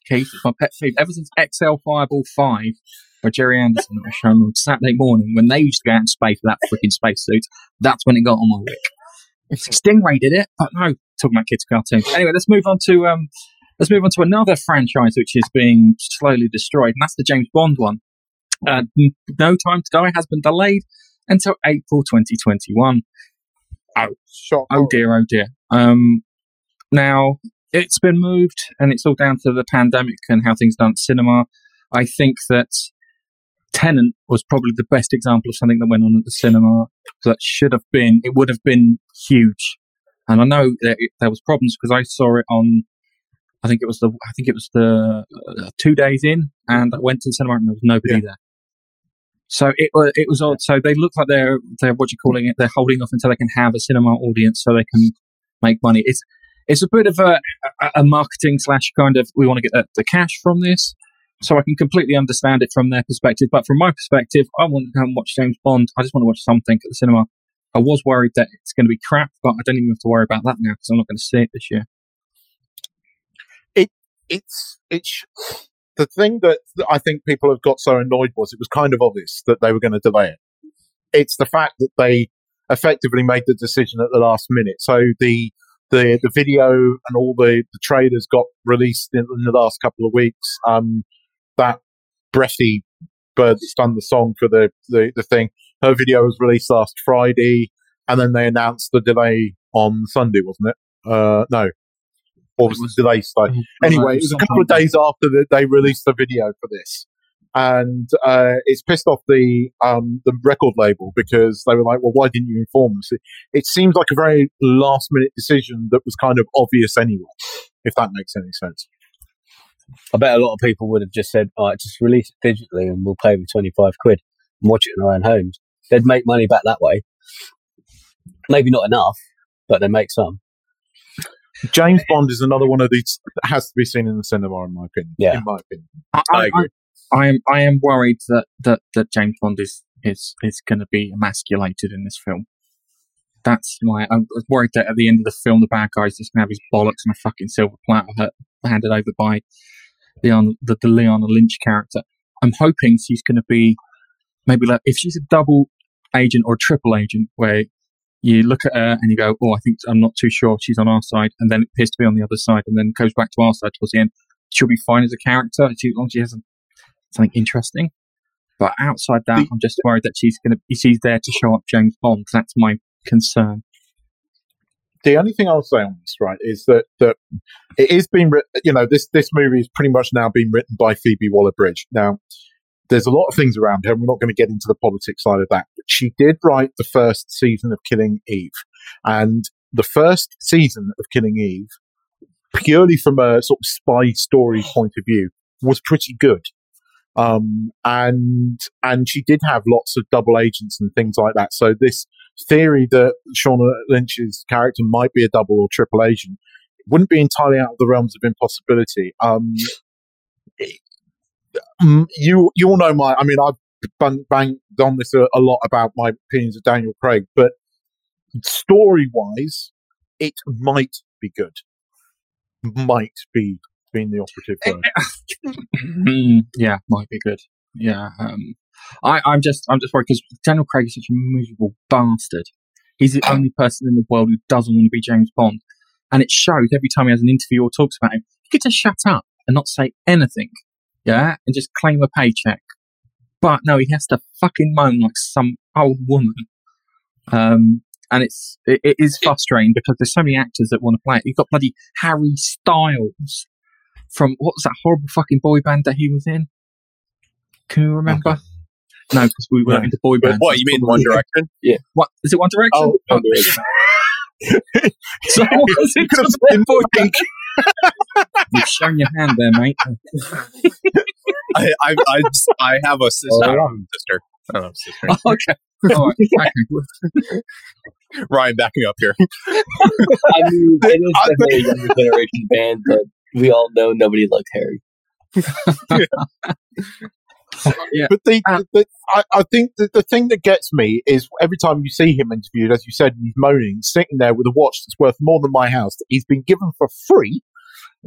Keith, my pet peeve. Ever since XL Fireball 5 by Gerry Anderson that was shown on Saturday morning, when they used to go out in space with that freaking spacesuit, that's when it got on my wick. Stingray did it, but no, talking about kids' cartoons. Anyway, let's move on to um, let's move on to another franchise which is being slowly destroyed, and that's the James Bond one. Uh, no Time to Die has been delayed until April 2021. Shock. Oh dear, oh dear. Um, now it's been moved, and it's all down to the pandemic and how things done at cinema. I think that Tenet was probably the best example of something that went on at the cinema that should have been. It would have been huge, and I know that it, there was problems because I saw it on. I think it was the. I think it was the uh, two days in, and I went to the cinema and there was nobody Yeah. there. So it was it was odd. So they look like they're they're what you calling it. They're holding off until they can have a cinema audience so they can make money. It's it's a bit of a a, a marketing slash kind of we want to get the, the cash from this. So I can completely understand it from their perspective, but from my perspective, I want to go and watch James Bond. I just want to watch something at the cinema. I was worried that it's going to be crap, but I don't even have to worry about that now because I'm not going to see it this year. It's it's the thing that, I think people have got so annoyed was it was kind of obvious that they were going to delay it. It's the fact that they effectively made the decision at the last minute. So the the the video and all the the trailers got released in, in the last couple of weeks. Um, that breathy bird that done the song for the, the the thing. Her video was released last Friday, and then they announced the delay on Sunday, wasn't it? Uh, no, or was, It was- the delay Sunday? Mm-hmm. Anyway, it was a couple of days after that they released the video for this, and uh, it's pissed off the um, the record label because they were like, "Well, why didn't you inform us?" It, it seems like a very last minute decision that was kind of obvious anyway, if that makes any sense. I bet a lot of people would have just said, "All right, just release it digitally, and we'll pay the twenty five quid and watch it in our own homes." They'd make money back that way. Maybe not enough, but they make some. James Bond is another one of these that has to be seen in the cinema, in my opinion. Yeah. in my opinion. I, I I, agree. I, I am I am worried that, that, that James Bond is is, is going to be emasculated in this film. That's my. I'm worried that at the end of the film, the bad guy's just going to have his bollocks and a fucking silver platter handed over by Leon, the, the Leona Lynch character. I'm hoping she's going to be maybe like if she's a double agent or a triple agent, where you look at her and you go, "Oh, I think I'm not too sure she's on our side," and then it appears to be on the other side, and then goes back to our side towards the end. She'll be fine as a character as long as she has something interesting. But outside that, The- I'm just worried that she's going to she's there to show up James Bond. That's my concern. the only thing I'll say on this, right, is that that it is being written. You know, this this movie is pretty much now being written by Phoebe Waller-Bridge. Now, there's a lot of things around her. and We're not going to get into the politics side of that, but she did write the first season of Killing Eve, and the first season of Killing Eve, purely from a sort of spy story point of view, was pretty good. Um, and and she did have lots of double agents and things like that. So this theory that Lashana Lynch's character might be a double or triple agent wouldn't be entirely out of the realms of impossibility. Um, you you all know my. I mean, I've bang, banged on this a, a lot about my opinions of Daniel Craig, but story wise, it might be good. Might be being the operative word. Mm, yeah, might be good. Yeah, um, I, I'm just I'm just worried because Daniel Craig is such a miserable bastard. He's the only person in the world who doesn't want to be James Bond, and it shows every time he has an interview or talks about him. He could just shut up and not say anything, yeah, and just claim a paycheck. But no, he has to fucking moan like some old woman. Um, and it's it, it is frustrating because there's so many actors that want to play it. You've got bloody Harry Styles from what was that horrible fucking boy band that he was in? Can you remember? No, because we were No. into boy bands. What you mean One Direction? Yeah. What is it? One Direction? Oh, Oh, so what was it? Could have been boy pink. You've shown your hand there, mate. I I I, just, I have a sister. Oh, I don't have a sister. I don't have a sister. Oh, okay. All right. Okay. Ryan, back me up here. I mean, it is definitely a younger generation band, but we all know nobody liked Harry. Yeah. But the, Uh, the, I, I think the, the thing that gets me is every time you see him interviewed, as you said, he's moaning, sitting there with a watch that's worth more than my house that he's been given for free.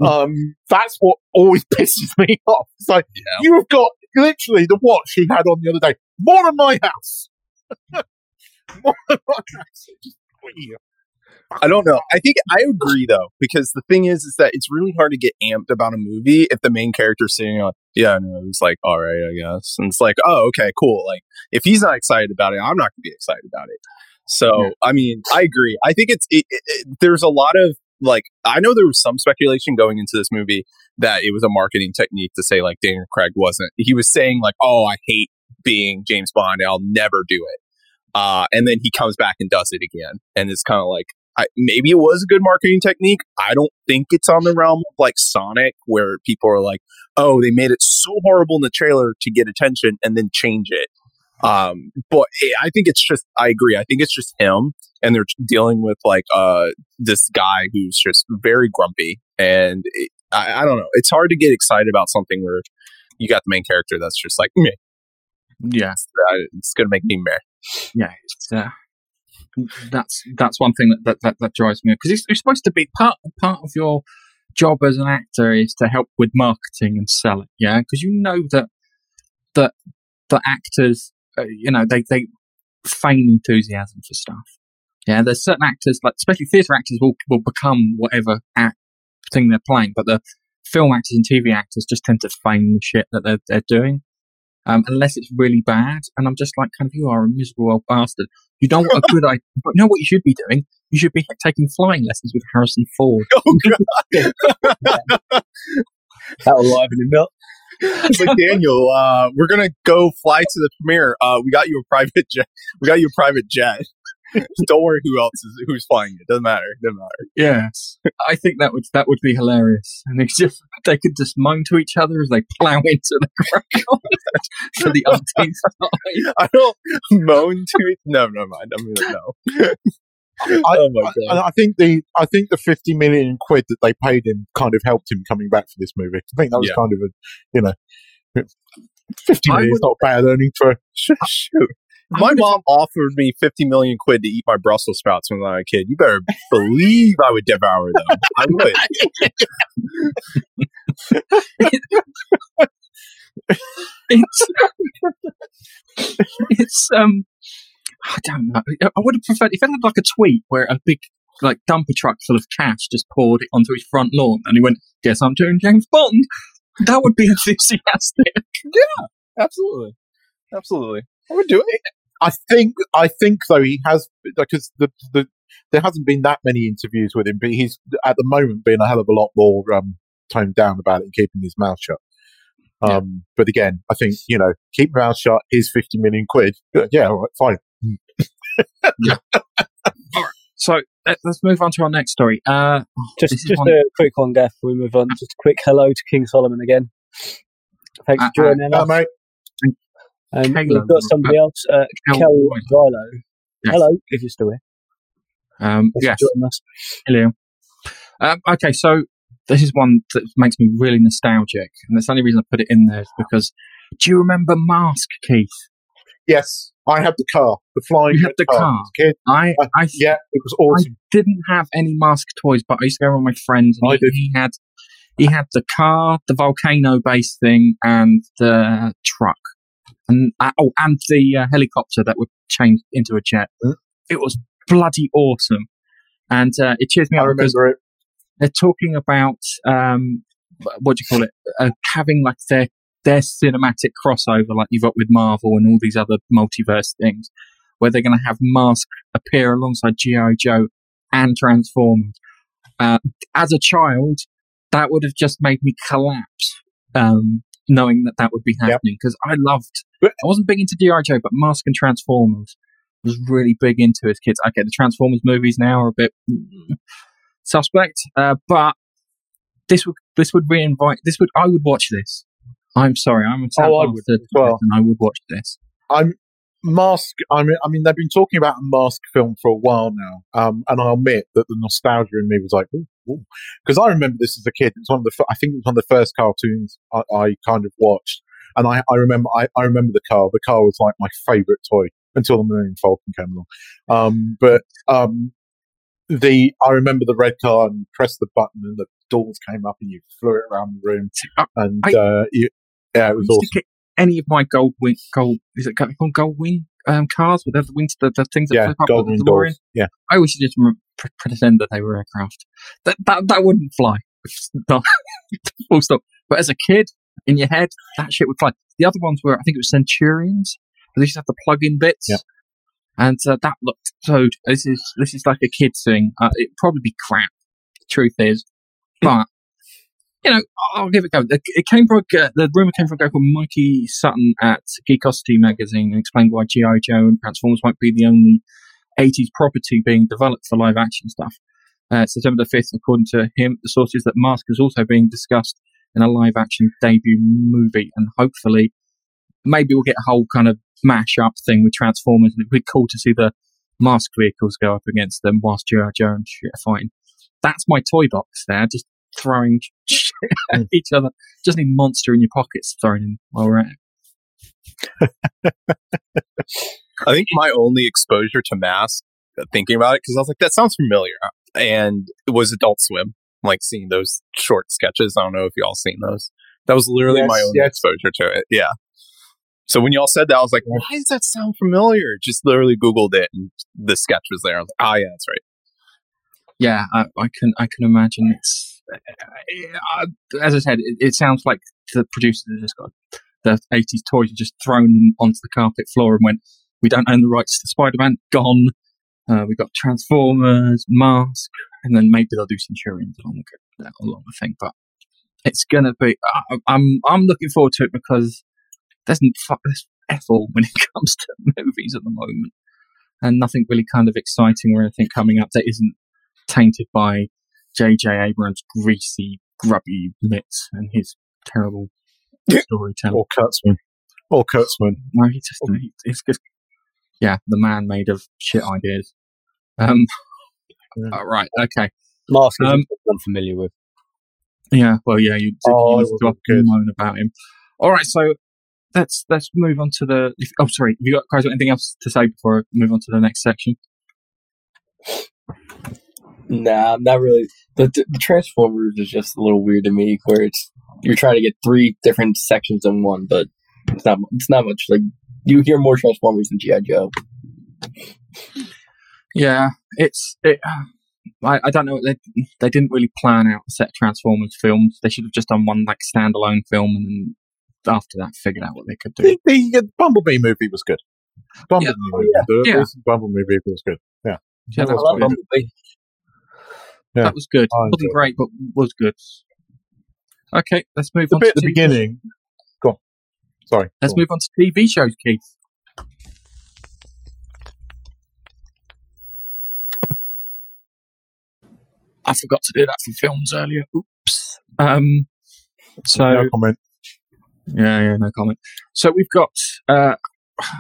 Um, that's what always pisses me off. It's like, you have got literally the watch he had on the other day, more than my house. more than my house. I don't know. I think I agree though, because the thing is, is that it's really hard to get amped about a movie if the main character's sitting on, yeah, no, it's like, all right, I guess. And it's like, oh, okay, cool. Like, if he's not excited about it, I'm not going to be excited about it. So, Yeah. I mean, I agree. I think it's, it, it, it- there's a lot of, like, I know there was some speculation going into this movie that it was a marketing technique to say, like, Daniel Craig wasn't. He was saying, like, oh, I hate being James Bond. I'll never do it. Uh, and then he comes back and does it again. And it's kind of like, I, maybe it was a good marketing technique. I don't think it's on the realm of like Sonic, where people are like, "Oh, they made it so horrible in the trailer to get attention and then change it." Um, but I think it's just, I agree. I think it's just him, and they're dealing with like uh this guy who's just very grumpy, and it, I, I don't know. It's hard to get excited about something where you got the main character that's just like, meh. Yeah. Uh, It's gonna make me meh. yeah, it's, uh, that's that's one thing that that, that, that drives me because it's, it's supposed to be part part of your job as an actor is to help with marketing and sell it. Yeah, because you know that that the actors, uh, you know, they they feign enthusiasm for stuff. Yeah, there's certain actors, like especially theatre actors, will will become whatever act thing they're playing, but the film actors and TV actors just tend to feign the shit that they're they're doing. Um, unless it's really bad, and I'm just like, kind of, you are a miserable old bastard. You know what a good idea, but you know what you should be doing? You should be taking flying lessons with Harrison Ford. Oh god! That'll liven him up. It's like Daniel, uh, we're gonna go fly to the premiere. Uh, we got you a private jet. We got you a private jet. Don't worry who else is who's flying it. Doesn't matter. Doesn't matter. Yes, I think that would that would be hilarious, and it's just they could just moan to each other as they plow into the ground for the umpteenth time. I don't moan to it. No, never mind. I'm gonna no. I, Oh my God. I think the I think the fifty million quid that they paid him kind of helped him coming back for this movie. I think that was Yeah. kind of a you know fifty million is not bad earning for shoot. My mom offered me 50 million quid to eat my Brussels sprouts when I was a kid. You better believe I would devour them. I would. it's it's um I don't know. I would have preferred if it had like a tweet where a big like dumper truck full of cash just poured it onto his front lawn and he went, Guess I'm doing James Bond. That would be enthusiastic. Yeah, absolutely. Absolutely. I would do it. I think I think though he has because the the there hasn't been that many interviews with him, but he's at the moment being a hell of a lot more um, toned down about it and keeping his mouth shut. Um, But again, I think you know, keep your mouth shut. Here's fifty million quid. Yeah, all right, fine. All right. So let- let's move on to our next story. Uh, Just, just one- a quick one, Gaff, before we move on. Just a quick hello to King Solomon again. Thanks Uh, for joining Uh, us. mate, And Kalo. we've got somebody else, uh, Kel- Kel Rilo. Yes. Hello, if you're still here. um, yes, us. hello. Um, okay, so this is one that makes me really nostalgic, and that's the only reason I put it in there is because do you remember Mask, Keith? yes, I had the car, the flying You had the car. car. kid. I, Uh, I Yeah, it was awesome. I didn't have any mask toys, but I used to go around with my friends. And I he, did. he had he had the car, the volcano base thing, and the truck, and uh, oh, and the uh, helicopter that would change into a jet. Mm. It was bloody awesome, and uh, it cheers me I up because remember it. they're talking about um, what do you call it? Uh, having like their their cinematic crossover, like you've got with Marvel and all these other multiverse things, where they're going to have Mask appear alongside G.I. Joe and Transformers. Uh, as a child, that would have just made me collapse, um, knowing that that would be happening because I loved. I wasn't big into. Joe, but Mask and Transformers was really big into as kids. Okay, the Transformers movies now are a bit suspect, uh, but this would this would reinvite. This would I would watch this. I'm sorry, I'm a Oh, I would as well. and I would watch this. I'm Mask. I mean, I mean, they've been talking about a Mask film for a while now, um, and I'll admit that the nostalgia in me was like, because I remember this as a kid. It was one of the, I think it was one of the first cartoons I, I kind of watched, and I, I remember, I, I remember the car. The car was like my favorite toy until the Millennium Falcon came along. Um, but um, the I remember the red car and you pressed the button and the doors came up and you flew it around the room, and I- uh, you, yeah, it was awesome. any of my gold wing, gold is it called gold wing um, cars with the wings, the, the things that Yeah, flip up with the DeLorean? doors. Yeah. I always just rem- pre- pretend that they were aircraft. That that that wouldn't fly. Full stop. But as a kid, in your head, that shit would fly. The other ones were, I think it was Centurions. They used to have the plug-in bits. Yeah. And uh, that looked so. This is this is like a kid thing. Uh, it'd probably be crap. The truth is, but you know, I'll give it a go. It came from a, the rumor came from a guy called Mikey Sutton at Geekosity magazine and explained why GI Joe and Transformers might be the only 80s property being developed for live action stuff. Uh, September the 5th, according to him, the source is that Mask is also being discussed in a live action debut movie, and hopefully, maybe we'll get a whole kind of mash up thing with Transformers, and it'd be cool to see the Mask vehicles go up against them whilst G.I. Joe and shit are fighting. That's my toy box there, just throwing shit at each other. Just need monster in your pockets thrown in while we're at it. I think my only exposure to Mask, uh, thinking about it, because I was like, that sounds familiar, and it was Adult Swim. like seeing those short sketches. I don't know if y'all seen those. That was literally my Yes, own yes. exposure to it. Yeah. So when y'all said that, I was like, why does that sound familiar? Just literally Googled it and the sketch was there. I was like, ah, yeah, that's right. Yeah, I, I can I can imagine it's. Uh, as I said, it, it sounds like the producers just got the '80s toys and just thrown them onto the carpet floor and went, "We don't own the rights to Spider-Man. Gone. Uh, we got Transformers, Mask, and then maybe they'll do Centurions along the along the thing." But it's gonna be. I, I'm I'm looking forward to it because there's there's f all when it comes to movies at the moment, and nothing really kind of exciting or anything coming up that isn't tainted by J.J. Abrams' greasy, grubby mitts and his terrible storytelling. Or Kurtzman. Or Kurtzman. No, he just, he- it's just, yeah, the man made of shit ideas. Um, Yeah. all right, okay, Mask is Um, I'm familiar with. yeah, well, yeah, you, Oh, you it just was go up good. and moan about him. All right, so let's let's move on to the. If, oh, sorry, have you got guys got anything else to say before I move on to the next section? Nah, not really. The, the, the Transformers is just a little weird to me, where it's you're trying to get three different sections in one, but it's not. It's not much. Like you hear more Transformers than GI Joe. Yeah, it's it. I, I don't know. They they didn't really plan out a set of Transformers films. They should have just done one like standalone film, and then after that, figured out what they could do. The, the, uh, Bumblebee movie was good. Bumblebee Yeah. movie. The Yeah. recent Bumblebee movie was good. Yeah. Yeah, that that was was, good. Bumblebee. Yeah. that was good. I wasn't great, but was good. Okay, let's move The on bit at to the TV beginning. Go on. Sorry. Let's on. move on to TV shows, Keith. I forgot to do that for films earlier. Oops. Um. So No comment. Yeah, yeah, no comment. So we've got uh,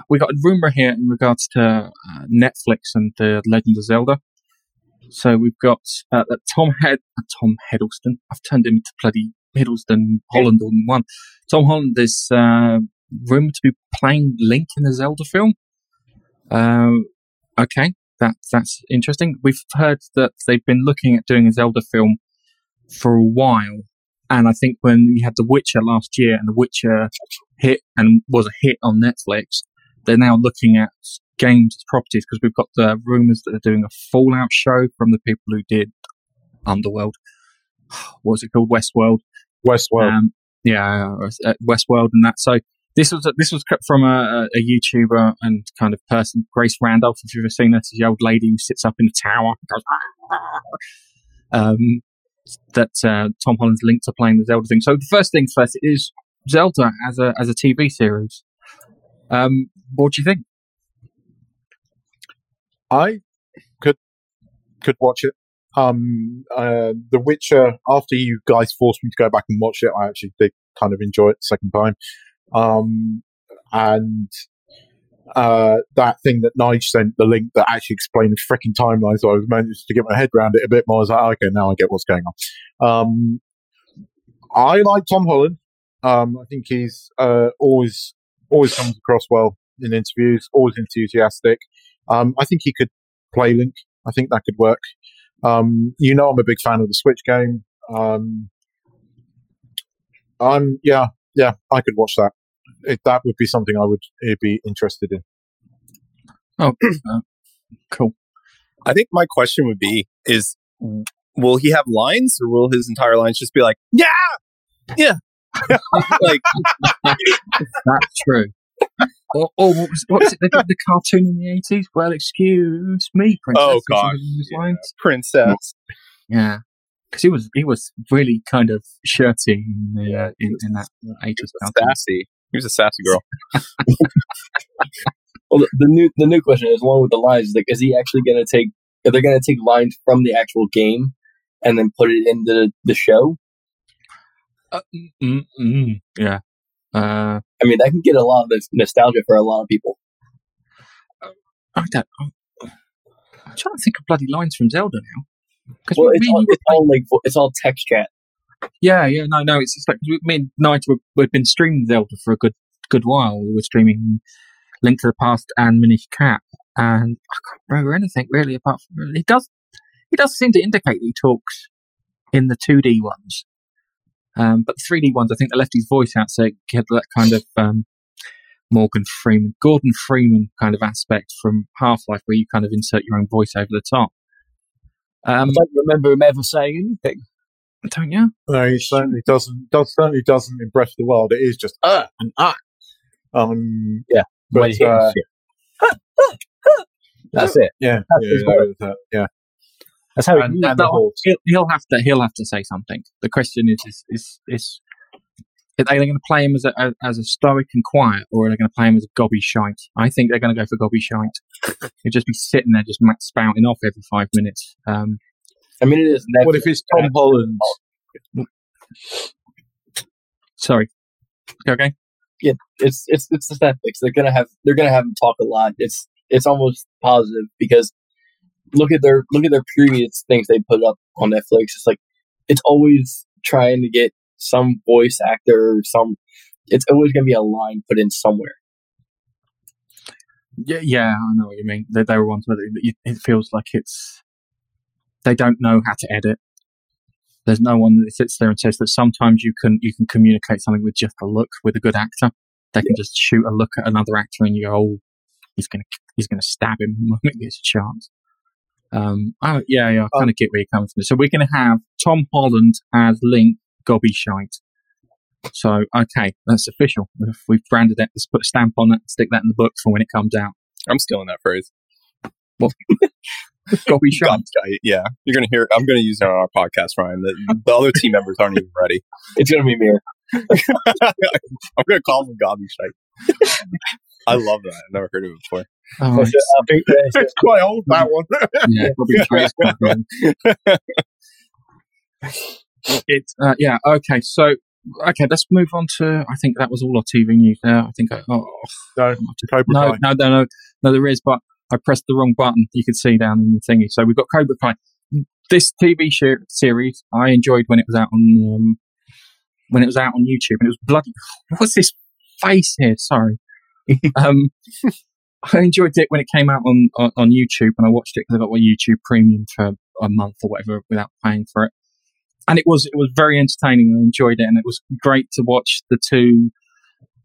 we got a rumor here in regards to uh, Netflix and the Legend of Zelda. So we've got uh, that Tom Head, uh, Tom Hiddleston. I've turned him into bloody Hiddleston Holland all in one. Tom Holland is uh, rumored to be playing Link in the Zelda film. Um, okay, that that's interesting. We've heard that they've been looking at doing a Zelda film for a while, and I think when we had The Witcher last year, and The Witcher hit and was a hit on Netflix, they're now looking at games as properties because we've got the rumors that they're doing a Fallout show from the people who did Underworld. What was it called? Westworld. Westworld. Um, yeah, uh, Westworld and that. So this was this was cut from a, a YouTuber and kind of person, Grace Randolph. If you've ever seen her, she's the old lady who sits up in the tower. goes, um, that uh, Tom Holland's linked to playing the Zelda thing. So the first things first is Zelda as a as a TV series. Um, what do you think? I could could watch it. Um, uh, The Witcher. After you guys forced me to go back and watch it, I actually did kind of enjoy it the second time. Um, and uh, that thing that Nige sent, the link that actually explained the freaking timeline, so I was managed to get my head around it a bit more. I was like, okay, now I get what's going on. Um, I like Tom Holland. Um, I think he's uh, always always comes across well in interviews, always enthusiastic. Um, I think he could play Link. I think that could work. Um, you know, I'm a big fan of the Switch game. Um, I'm yeah, yeah, I could watch that. It, that would be something I would eh, be interested in. Oh, uh, cool. I think my question would be: Is will he have lines, or will his entire lines just be like, "Yeah, yeah," like That's true. Or, or what was what was it? They did the cartoon in the eighties. Well, excuse me, princess. Oh, or God. Yeah. lines. princess? Yeah, because he was he was really kind of shirty in the uh, in, in that eighties cartoon. Sassy. He was a sassy girl. Well, the, the new the new question is one with the lines. Is like, is he actually going to take? Are they going to take lines from the actual game and then put it into the, the show? Uh, mm, mm, yeah. Uh, I mean, that can get a lot of nostalgia for a lot of people. I don't. I'm I'm trying to think of bloody lines from Zelda now. Because Well, it's all, it's all like it's all text chat. Yeah, yeah, no, no. It's just like me and Nigel we've been streaming Zelda for a good good while. We were streaming Link to the Past and Minish Cap, and I can't remember anything really apart from he does he does seem to indicate he talks in the 2D ones. Um, but the 3D ones, I think they left his voice out, so it had that kind of um, Morgan Freeman, Gordon Freeman kind of aspect from Half Life, where you kind of insert your own voice over the top. Um, I don't remember him ever saying anything. don't you? No, he certainly doesn't. Does certainly doesn't in Breath of the Wild. It is just uh and ah. Um. Yeah, But when he hit uh. That's it. yeah, That's yeah, yeah, voice. yeah, yeah. That's how And, he and the No, horse. He'll, he'll have to. He'll have to say something. The question is: is is, is are they going to play him as a as a stoic and quiet, or are they going to play him as a gobby shite? I think they're going to go for gobby shite. He'll just be sitting there, just spouting off every five minutes. Um, I mean, it is. What if it's Tom Holland? sorry. Okay. Yeah, it's it's it's the Netflix. They're gonna have they're gonna have him talk a lot. It's it's almost positive because look at their look at their previous things they put up on Netflix. It's like it's always trying to get some voice actor or some. It's always gonna be a line put in somewhere. Yeah, yeah, I know what you mean. They, they were ones where it, it feels like it's they don't know how to edit. There's no one that sits there and says that sometimes you can you can communicate something with just a look with a good actor. They can just shoot a look at another actor and you go, oh, he's gonna he's gonna stab him the moment he gets a chance. Um, oh, yeah, yeah, I kind of get where you're coming from. So we're gonna have Tom Holland as Link Gobby Shite. So okay, that's official. We've, we've branded it. Let's put a stamp on it. Stick that in the book for when it comes out. I'm stealing that phrase. Gobby Shite. Yeah, you're gonna hear. I'm gonna use it on our podcast, Ryan. The, the other team members aren't even ready. It's gonna be me. I'm gonna call them gobby shite. I love that. I've never heard of it before. Oh, That's it. I think there's- It's quite old that one. yeah, Gobby Shite is quite good. It's uh, yeah okay. So okay, let's move on to. I think that was all our TV news now I think I, oh, no, Cobra no, no, no, no, no, there is, but I pressed the wrong button. You can see down in the thingy. So we've got Cobra Kai. This TV sh- series I enjoyed when it was out on um, when it was out on YouTube, and it was bloody. What's this face here? Sorry. um, I enjoyed it when it came out on, on, on YouTube, and I watched it because I got my YouTube Premium for a month or whatever without paying for it. And it was it was very entertaining. I enjoyed it, and it was great to watch the two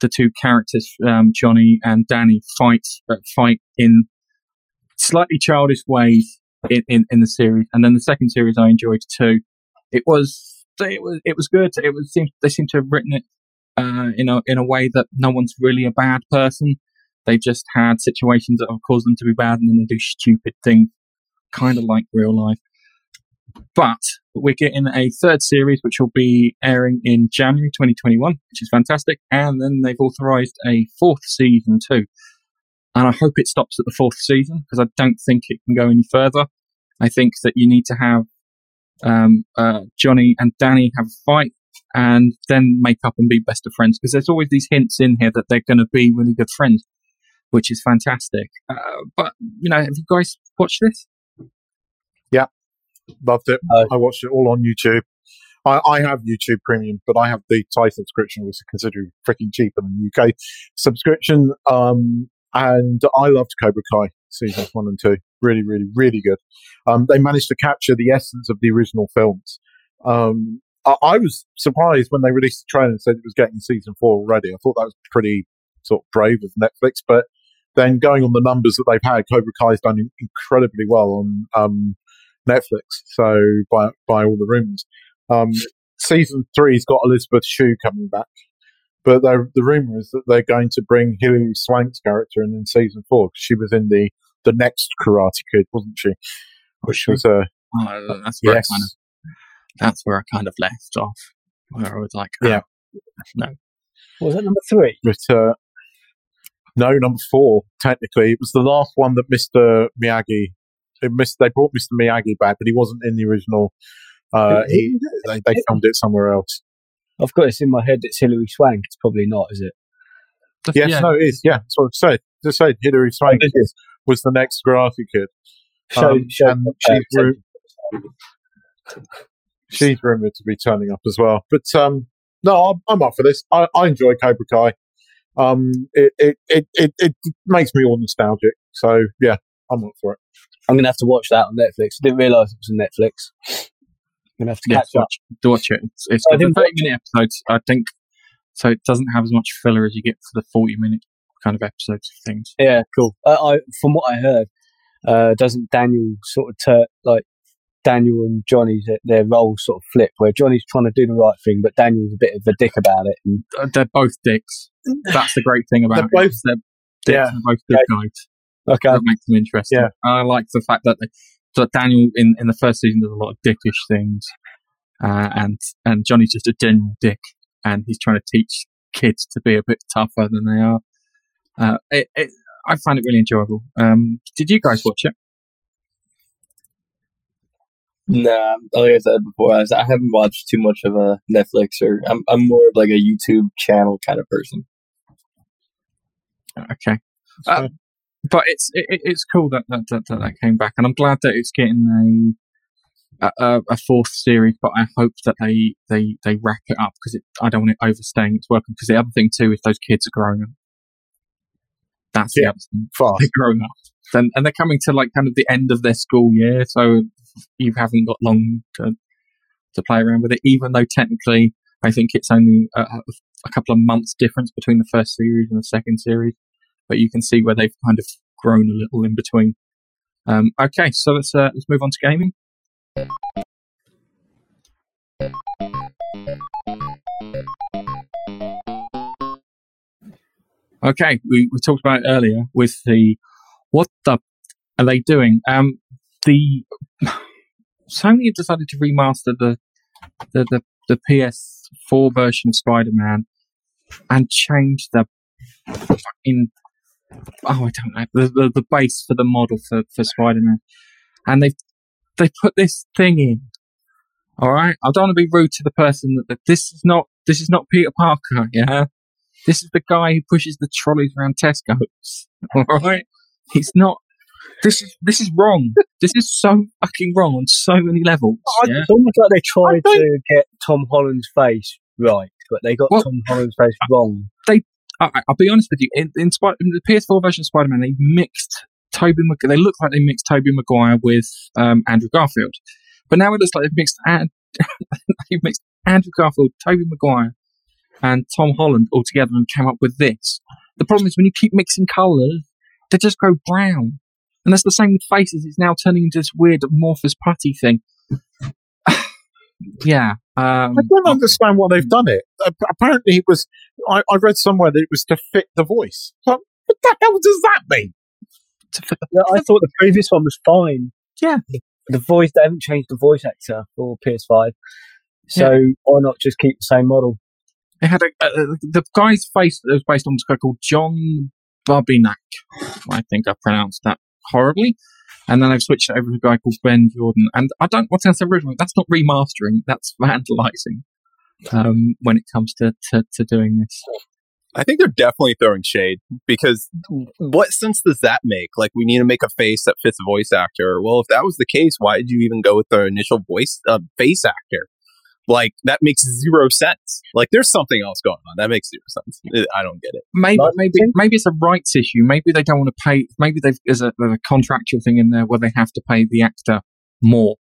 the two characters, um, Johnny and Danny, fight uh, fight in slightly childish ways in, in, in the series. And then the second series I enjoyed too. It was it was it was good. It was they seem to have written it uh, in a in a way that no one's really a bad person. They've just had situations that have caused them to be bad, and then they do stupid things, kind of like real life. But we're getting a third series, which will be airing in January 2021, which is fantastic. And then they've authorized a fourth season too. And I hope it stops at the fourth season because I don't think it can go any further. I think that you need to have um, uh, Johnny and Danny have a fight and then make up and be best of friends because there's always these hints in here that they're going to be really good friends, which is fantastic. Uh, but, you know, have you guys watched this? Yeah, loved it. Oh. I watched it all on YouTube. I, I have YouTube Premium, but I have the Thai subscription, which is considerably freaking cheaper than the UK subscription. Um, and I loved Cobra Kai seasons one and two. Really, really, really good. Um, they managed to capture the essence of the original films. Um, I, I was surprised when they released the trailer and said it was getting season four already. I thought that was pretty sort of brave of Netflix, but then going on the numbers that they've had, Cobra Kai's done in- incredibly well on um, Netflix. So by by all the rumors, um, season three's got Elizabeth Shue coming back, but the the rumor is that they're going to bring Hilary Swank's character in in season four 'cause she was in the the next Karate Kid, wasn't she? Which was uh, Oh, that's yes, I kind of that's where I kind of left off, where I was like, Yeah. no, What was that number three? but uh, no, number four. Technically, it was the last one that Mister Miyagi. It missed, they brought Mr. Miyagi back, but he wasn't in the original. Uh, he, they, they filmed it somewhere else. I've got this in my head. It's Hilary Swank. It's probably not, is it? Yes, yeah, no, it is. Yeah, that's what I said. Just said Hilary Swank it is. was the next Karate Kid. Um, show, and uh, she's, ru- show- she's rumored to be turning up as well. But um, no, I'm, I'm up for this. I, I enjoy Cobra Kai. Um, it, it, it, it, it makes me all nostalgic. So yeah, I'm up for it. I'm gonna have to watch that on Netflix. I didn't realise it was on Netflix. I'm gonna have to Yeah, catch up. watch, to watch it. It's, it's I got 30 minute episodes, I think, so it doesn't have as much filler as you get for the 40 minute kind of episodes of things. Yeah, cool. Uh, I from what I heard, uh, doesn't Daniel sort of tur like Daniel and Johnny's their, roles sort of flip, where Johnny's trying to do the right thing, but Daniel's a bit of a dick about it. And Uh, They're both dicks. That's the great thing about They're it. both- They're dicks Yeah. both good guys. okay, That makes them interesting. Yeah. I like the fact that, they, that Daniel in, in the first season does a lot of dickish things, uh, and and Johnny's just a general dick, and he's trying to teach kids to be a bit tougher than they are. Uh, it, it, I find it really enjoyable. Um, did you guys watch it? Nah, like I said before, I, was- I haven't watched too much of a Netflix or I'm I'm more of like a YouTube channel kind of person. Okay. Uh, but it's it, it- it's cool that that, that that came back, and I'm glad that it's getting a a, a fourth series. But I hope that they they they wrap it up because I don't want it overstaying its welcome. Because the other thing too is those kids are growing up. That's the Yeah. other thing. Fast. They're growing up, and and they're coming to like kind of the end of their school year, so you haven't got long to to play around with it. Even though technically, I think it's only a, a couple of months difference between the first series and the second series but you can see where they've kind of grown a little in between. Um, okay, so let's uh, let's move on to gaming. Okay, we, we talked about it earlier with the what the are they doing? Um, the Sony have decided to remaster the the the, the PS4 version of Spider-Man and change the fucking oh I don't know the, the the base for the model for for Spider Man, and they they put this thing in. All right, I don't want to be rude to the person that, that this is not this is not Peter Parker. Yeah, this is the guy who pushes the trolleys around Tesco's. All right, he's not. This is this is wrong. this is so fucking wrong on so many levels. I- Yeah? it's almost like they tried to get Tom Holland's face right, but they got Well- Tom Holland's face wrong. I, I'll be honest with you. In, in, Spi- in the PS4 version of Spider-Man, they mixed Tobey. Mag- they look like they mixed Tobey Maguire with um, Andrew Garfield, but now it looks like they've mixed and they've mixed Andrew Garfield, Tobey Maguire, and Tom Holland all together and came up with this. The problem is when you keep mixing colours, they just go brown, and that's the same with faces. It's now turning into this weird amorphous putty thing. yeah. Um, I don't understand why they've done it. Apparently, it was. I, I read somewhere that it was to fit the voice. But what the hell does that mean? Yeah, I thought the previous one was fine. Yeah. The, the voice, they haven't changed the voice actor for PS5. So why not just keep the same model? It had a, uh, the guy's face that was based on this guy called John Barbinak. I think I pronounced that horribly. And then I've switched it over to a guy called Ben Jordan. And I don't want to say original. That's not remastering. That's vandalizing. Um, when it comes to, to, to doing this. I think they're definitely throwing shade because what sense does that make? Like, we need to make a face that fits a voice actor. Well, if that was the case, why did you even go with the initial voice uh, face actor? Like, that makes zero sense. Like, there's something else going on. That makes zero sense. I don't get it. Maybe, Like- maybe, maybe it's a rights issue. Maybe they don't want to pay. Maybe they've, there's a, there's a contractual thing in there where they have to pay the actor more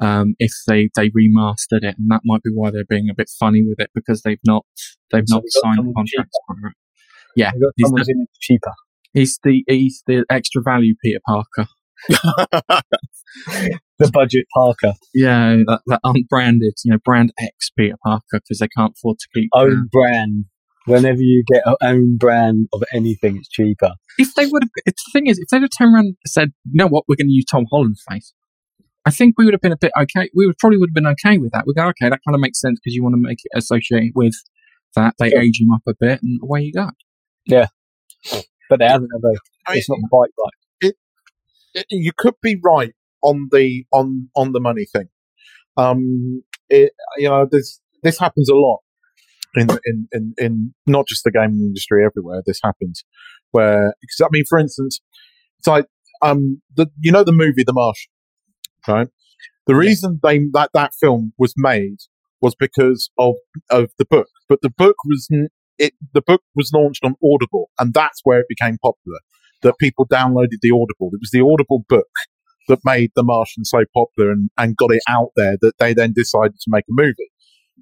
um, if they, they remastered it, and that might be why they're being a bit funny with it because they've not they've So not signed someone contracts for it. Yeah, They he's someone's the, in it cheaper. he's the he's the extra value Peter Parker. The budget Parker. Yeah, that, that unbranded, you know, brand X Peter Parker because they can't afford to keep. uh, Own brand. Whenever you get an own brand of anything, it's cheaper. if they would have, it's the thing is, if they'd have turned around and said, you know what, we're going to use Tom Holland's face, I think we would have been a bit okay. We would probably would have been okay with that. We go, okay, that kind of makes sense because you want to make it associated with that. They Sure. age him up a bit, and away you go. Yeah. But they haven't ever. I- It's not quite right. You could be right on the on on the money thing. Um, it, you know, this this happens a lot in in in, in not just the gaming industry everywhere. This happens where, cause, I mean, for instance, it's like um, the you know the movie The Martian, right? The reason they that that film was made was because of of the book, but the book was it the book was launched on Audible, and that's where it became popular. That people downloaded the Audible. It was the Audible book that made The Martian so popular and, and got it out there that they then decided to make a movie.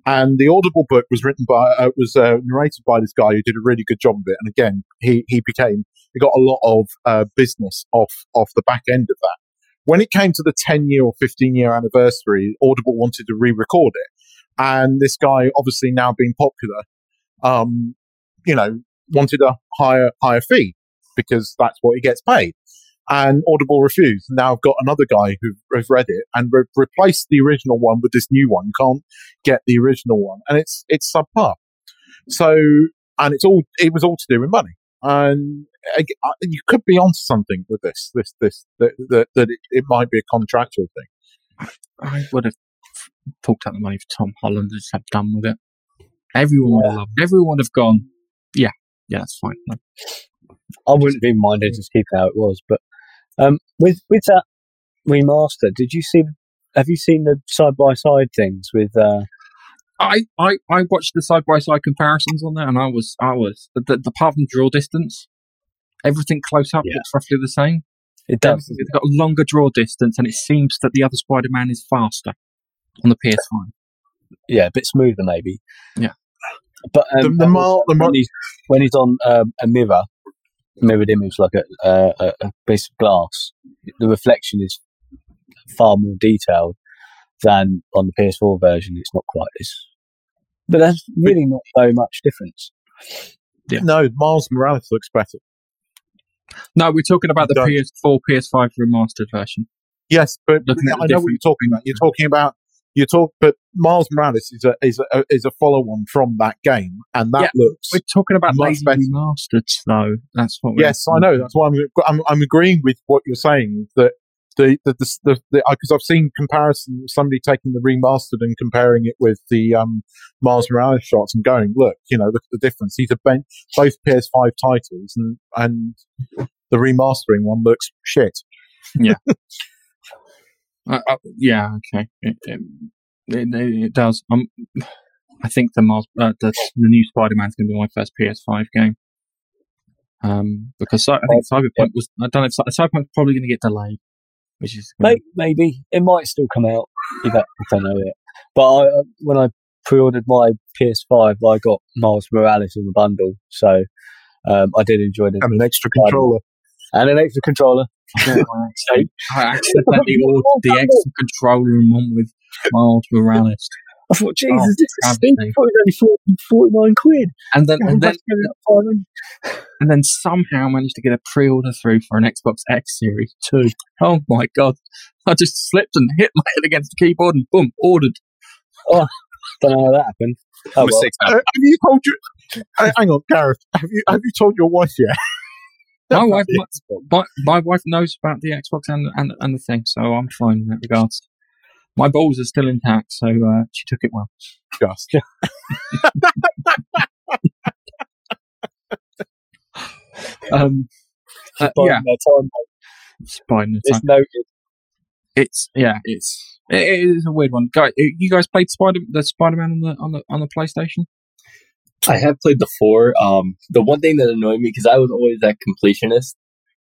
And the Audible book was written by, uh, was uh, narrated by this guy who did a really good job of it. And again, he, he became, he got a lot of uh, business off, off the back end of that. When it came to the 10 year or 15 year anniversary, Audible wanted to re record it. And this guy, obviously now being popular, um, you know, wanted a higher, higher fee because that's what he gets paid. And Audible refused. Now I've got another guy who has read it and re- replaced the original one with this new one. You can't get the original one, and it's it's subpar. So, and it's all it was all to do with money. And uh, you could be onto something with this, this, this, that, that, that it, it might be a contractual thing. I would have talked out the money for Tom Holland and just have done with it. Everyone would have loved. Everyone would have gone. Yeah, yeah, that's fine. No. I wouldn't have even minded to keep how it was. But um, with with that remaster, did you see? Have you seen the side by side things with? Uh, I, I, I watched the side by side comparisons on there, and I was I was the, the, the apart from draw distance, everything close up Yeah. looks roughly the same. it does. It's got a longer draw distance, and it seems that the other Spider Man is faster on the PS5. yeah, a bit smoother maybe. Yeah. But um, The- the mar- also the mar- when, he's, when he's on um, a mirror, mirrored image like a, uh, a, a piece of glass, the reflection is far more detailed than on the PS4 version. It's not quite as, but that's really not so much difference. Yeah. No, Miles Morales looks better. No, we're talking about the PS4, PS5 remastered version. Yes, but Looking at I know what you're talking about. You're talking about you talk, but Miles Morales is a is a is a follow on from that game, and that Yeah, looks We're talking about Much better. remastered, though. That's what. We're Yes, I know. That's why I'm, I'm I'm agreeing with what you're saying that the the the because I've seen comparison somebody taking the remastered and comparing it with the um Miles Morales shots and going, look, you know, look at the difference. These are ben- both PS5 titles, and and the remastering one looks shit. Uh, uh, yeah, okay. It, it, it, it does. Um, I think the Mars, uh, the, the new Spider-Man's going to be my first PS5 game. Um, because Cy- I think Cyberpunk was. I don't know. If, Cy- Cyberpunk's probably going to get delayed, which is gonna- Maybe, maybe it might still come out if I, if I know it. But I, uh, when I pre-ordered my PS5, I got Miles Morales in the bundle, so um, I did enjoy it. And an extra controller. And an extra controller. I accidentally- I accidentally ordered the extra controller in one with Miles Morales, I thought, Jesus, Oh, this is travesty. steep. I thought it was only 49 quid. and then and then about to get it at 500. and then somehow managed to get a pre-order through for an Xbox X Series Two. Oh my god! I just slipped and hit my head against the keyboard and boom, ordered. Oh, Don't know how that happened. Oh, well. Uh, have you told you? uh, hang on, Gareth. Have you have you told your wife yet? My wife, my, my, wife knows about the Xbox and, and and the thing, so I'm fine in that regards. My balls are still intact, so uh, she took it well. Just. Um, uh, yeah, their time. it's. It's, It's noted. it's yeah, it's it, it is a weird one. Guys, you guys played Spider the Spider Man on the on the on the PlayStation? I have played the four. Um, the one thing that annoyed me because I was always that completionist,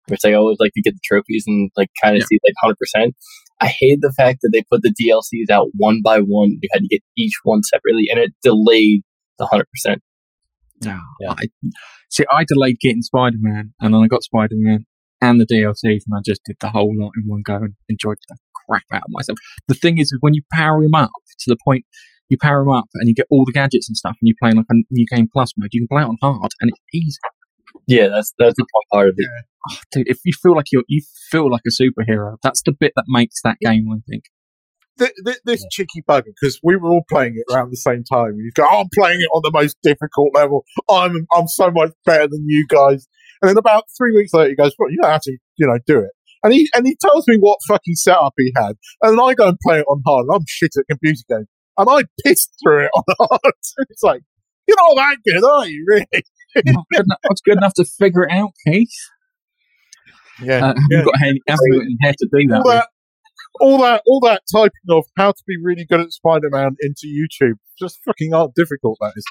which I always like to get the trophies and like kind of Yeah. see like hundred percent. I hate the fact that they put the DLCs out one by one. You had to get each one separately, and it delayed the hundred percent. No, Yeah. I, see, I delayed getting Spider Man, and then I got Spider Man and the DLCs, and I just did the whole lot in one go and enjoyed the crap out of myself. The thing is, when you power him up to the point, you power them up and you get all the gadgets and stuff, and you play like a new game plus mode, you can play it on hard, and it's easy. Yeah, that's that's the fun part of it. Oh, dude, if you feel like you're, you feel like a superhero, that's the bit that makes that game. I think. th- th- this cheeky bugger because we were all playing it around the same time. You go, "Oh, I'm playing it on the most difficult level. I'm I'm so much better than you guys. And then about three weeks later, he goes, "Well, you don't have to, you know, do it." And he and he tells me what fucking setup he had, and then I go and play it on hard. And I'm shit at computer games, and I pissed through it on hard. it's like you're not that good, are you? Really? Not good enough, not good enough to figure it out, Keith. Yeah. Uh, Yeah. You've got any, haven't got hair to do that. all that, all that, all that typing of how to be really good at Spider-Man into YouTube. Just fucking how difficult that is.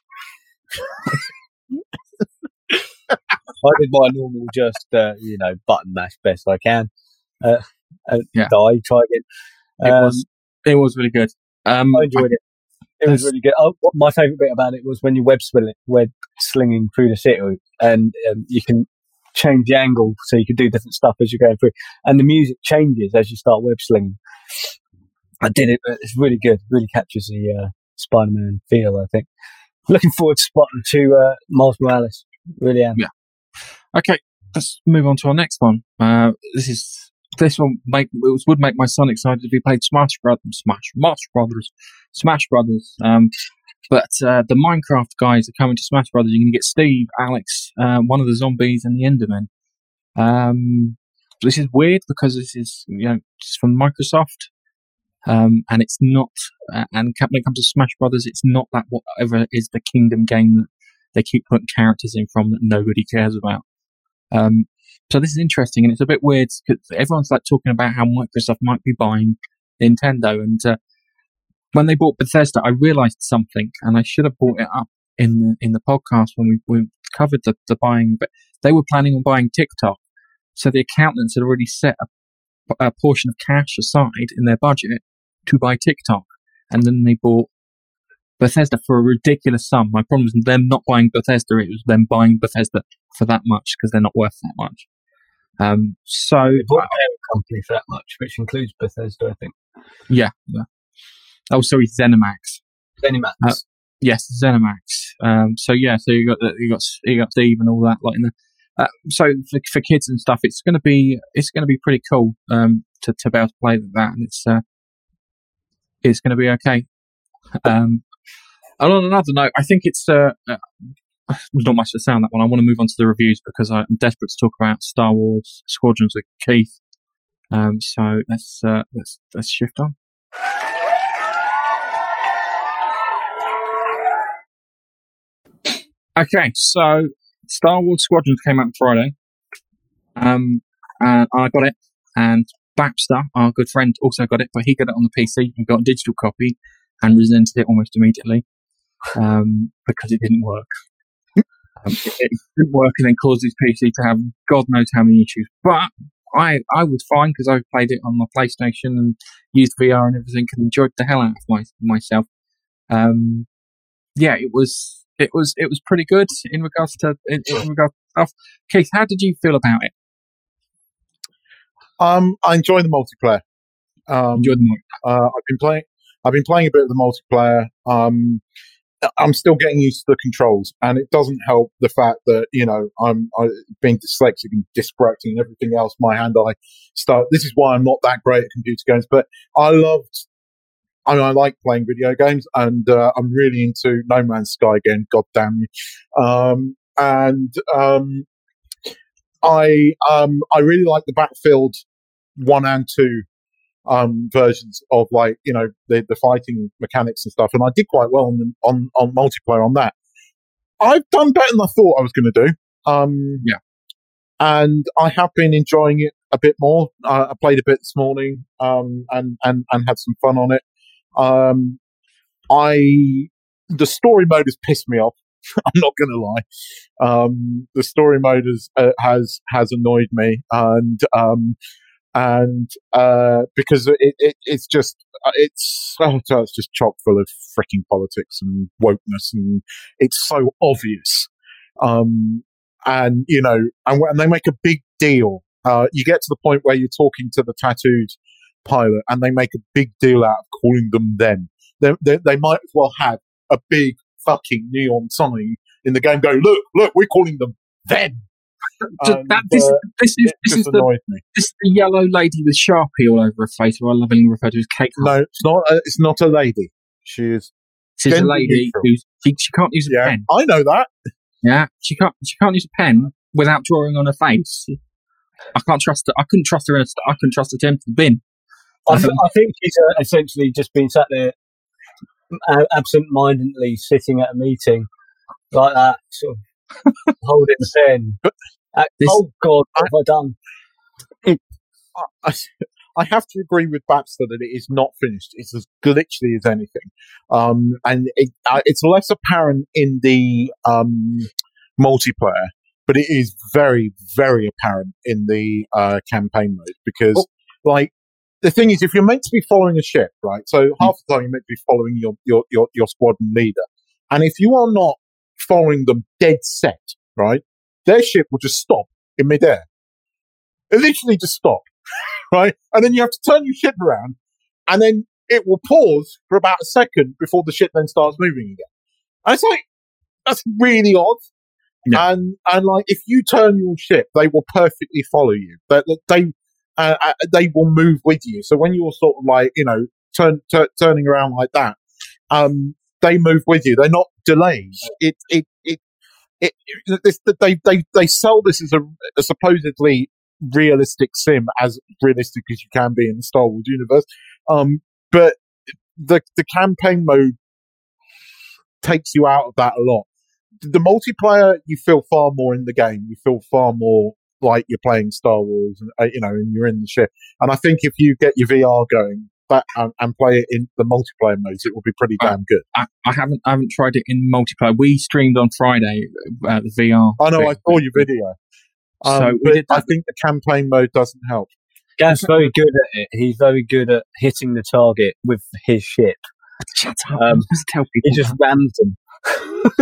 I did my normal, just uh, you know, button mash best I can, uh, and Yeah. die, try again. It Um, was it was really good. Um, I enjoyed it. It was really good. Oh, my favourite bit about it was when you web swing, web slinging through the city, and um, you can change the angle so you can do different stuff as you're going through, and the music changes as you start web slinging. I did it. It's really good. Really captures the uh, Spider-Man feel. I think. Looking forward to spotting to uh, Miles Morales. Really am. Yeah. Okay, let's move on to our next one. Uh, this is this one make would make my son excited if he played Smash Brothers, Smash Smash Brothers, Smash Brothers. Um, but uh, the Minecraft guys are coming to Smash Brothers. You're going to get Steve, Alex, uh, one of the zombies, and the Enderman. Um, this is weird because this is you know it's from Microsoft. Um, and it's not, uh, and when it comes to Smash Brothers, it's not that whatever is the Kingdom game that they keep putting characters in from that nobody cares about. Um, so this is interesting, and it's a bit weird because everyone's like talking about how Microsoft might be buying Nintendo, and uh, when they bought Bethesda, I realised something, and I should have brought it up in the in the podcast when we, we covered the, the buying. But they were planning on buying TikTok, so the accountants had already set a, a portion of cash aside in their budget to buy TikTok, and then they bought Bethesda for a ridiculous sum. My problem was them not buying Bethesda; it was them buying Bethesda for that much because they're not worth that much. Um, so They bought a company for that much, which includes Bethesda, I think. yeah, yeah. Oh, sorry, ZeniMax. Zenimax. Uh, Yes, ZeniMax. Um, so yeah, so you got the- you got you got Steve and all that like in the. Uh, so for, for kids and stuff, it's going to be it's going to be pretty cool um, to to be able to play with that, and it's uh, it's going to be okay. Um, and on another note, I think it's uh, uh, not much to say on that one. I want to move on to the reviews because I'm desperate to talk about Star Wars Squadrons with Keith. Um, so let's uh, let's let's shift on. Okay, so Star Wars Squadrons came out on Friday. Um, and I got it, and Baxter, our good friend, also got it, but he got it on the PC and got a digital copy and resented it almost immediately um, because it didn't work. Um, it, didn't work and then caused his PC to have God knows how many issues. But I, I was fine because I played it on my PlayStation and used VR and everything and enjoyed the hell out of my, myself. Um, yeah, it was it was it was pretty good in regards to in, in regards to stuff. Keith, how did you feel about it? Um, I enjoy the multiplayer. Um, Enjoyed the mo- Uh, I've been playing. I've been playing a bit of the multiplayer. Um, I'm still getting used to the controls, and it doesn't help the fact that you know I'm I, being dyslexic and dyspraxic and everything else. My hand-eye start. This is why I'm not that great at computer games, but I loved. I, mean, I like playing video games, and uh, I'm really into No Man's Sky again. God damn you! Um, and um, I um, I really like the Battlefield one and two um, versions of like you know the, the fighting mechanics and stuff, and I did quite well on the, on on multiplayer on that. I've done better than I thought I was going to do. Um, Yeah. and I have been enjoying it a bit more. Uh, I played a bit this morning, um, and and and had some fun on it. Um, I the story mode has pissed me off. I'm not going to lie. Um, the story mode has uh, has has annoyed me, and um, and uh, because it, it it's just uh, it's oh, it's just chock full of freaking politics and wokeness, and it's so obvious. Um, and you know, and, and they make a big deal. Uh, you get to the point where you're talking to the tattooed pilot, and they make a big deal out of calling them them. They, they, they might as well have a big fucking neon sign in the game. Go look, look, we're calling them them. That, this, uh, this is this is the me. this is the yellow lady with sharpie all over her face, who I lovingly refer to as Kate. No, it's not. A, it's not a lady. She is. She's a lady neutral. who she, she can't use a Yeah, pen. I know that. Yeah, she can't she can't use a pen without drawing on her face. I can't trust her. I couldn't trust her in a. I couldn't trust her to empty the bin. I, th- I think she's uh, essentially just been sat there uh, absent-mindedly sitting at a meeting like that, sort of holding it pen. Uh, This- oh God, what have I done? I, I have to agree with Baxter that it is not finished. It's as glitchy as anything, um, and it, uh, it's less apparent in the um, multiplayer, but it is very, very apparent in the uh, campaign mode because, like, the thing is, if you're meant to be following a ship, right? So half the time you're meant to be following your your your, your squadron leader, and if you are not following them dead set, right, their ship will just stop in midair. It literally just stop, right? And then you have to turn your ship around, and then it will pause for about a second before the ship then starts moving again. And it's like that's really odd. Yeah. And and like if you turn your ship, they will perfectly follow you. They they uh, uh, they will move with you. So when you're sort of like you know turn tur turning around like that, um, they move with you. They're not delayed. It it it. It, this, they, they, they sell this as a, a supposedly realistic sim, as realistic as you can be in the Star Wars universe. Um, but the the campaign mode takes you out of that a lot. The multiplayer, you feel far more in the game. You feel far more like you're playing Star Wars, and uh, you know, and you're in the ship. And I think if you get your VR going that and, and play it in the multiplayer modes, it will be pretty damn good. I, I haven't I haven't tried it in multiplayer. We streamed on Friday uh, the VR. I know, bit. I saw your video. Um, So we but did I think the campaign mode doesn't help. Gav's very good at it. He's very good at hitting the target with his ship. Shut up! Um, just tell people. He just rams them.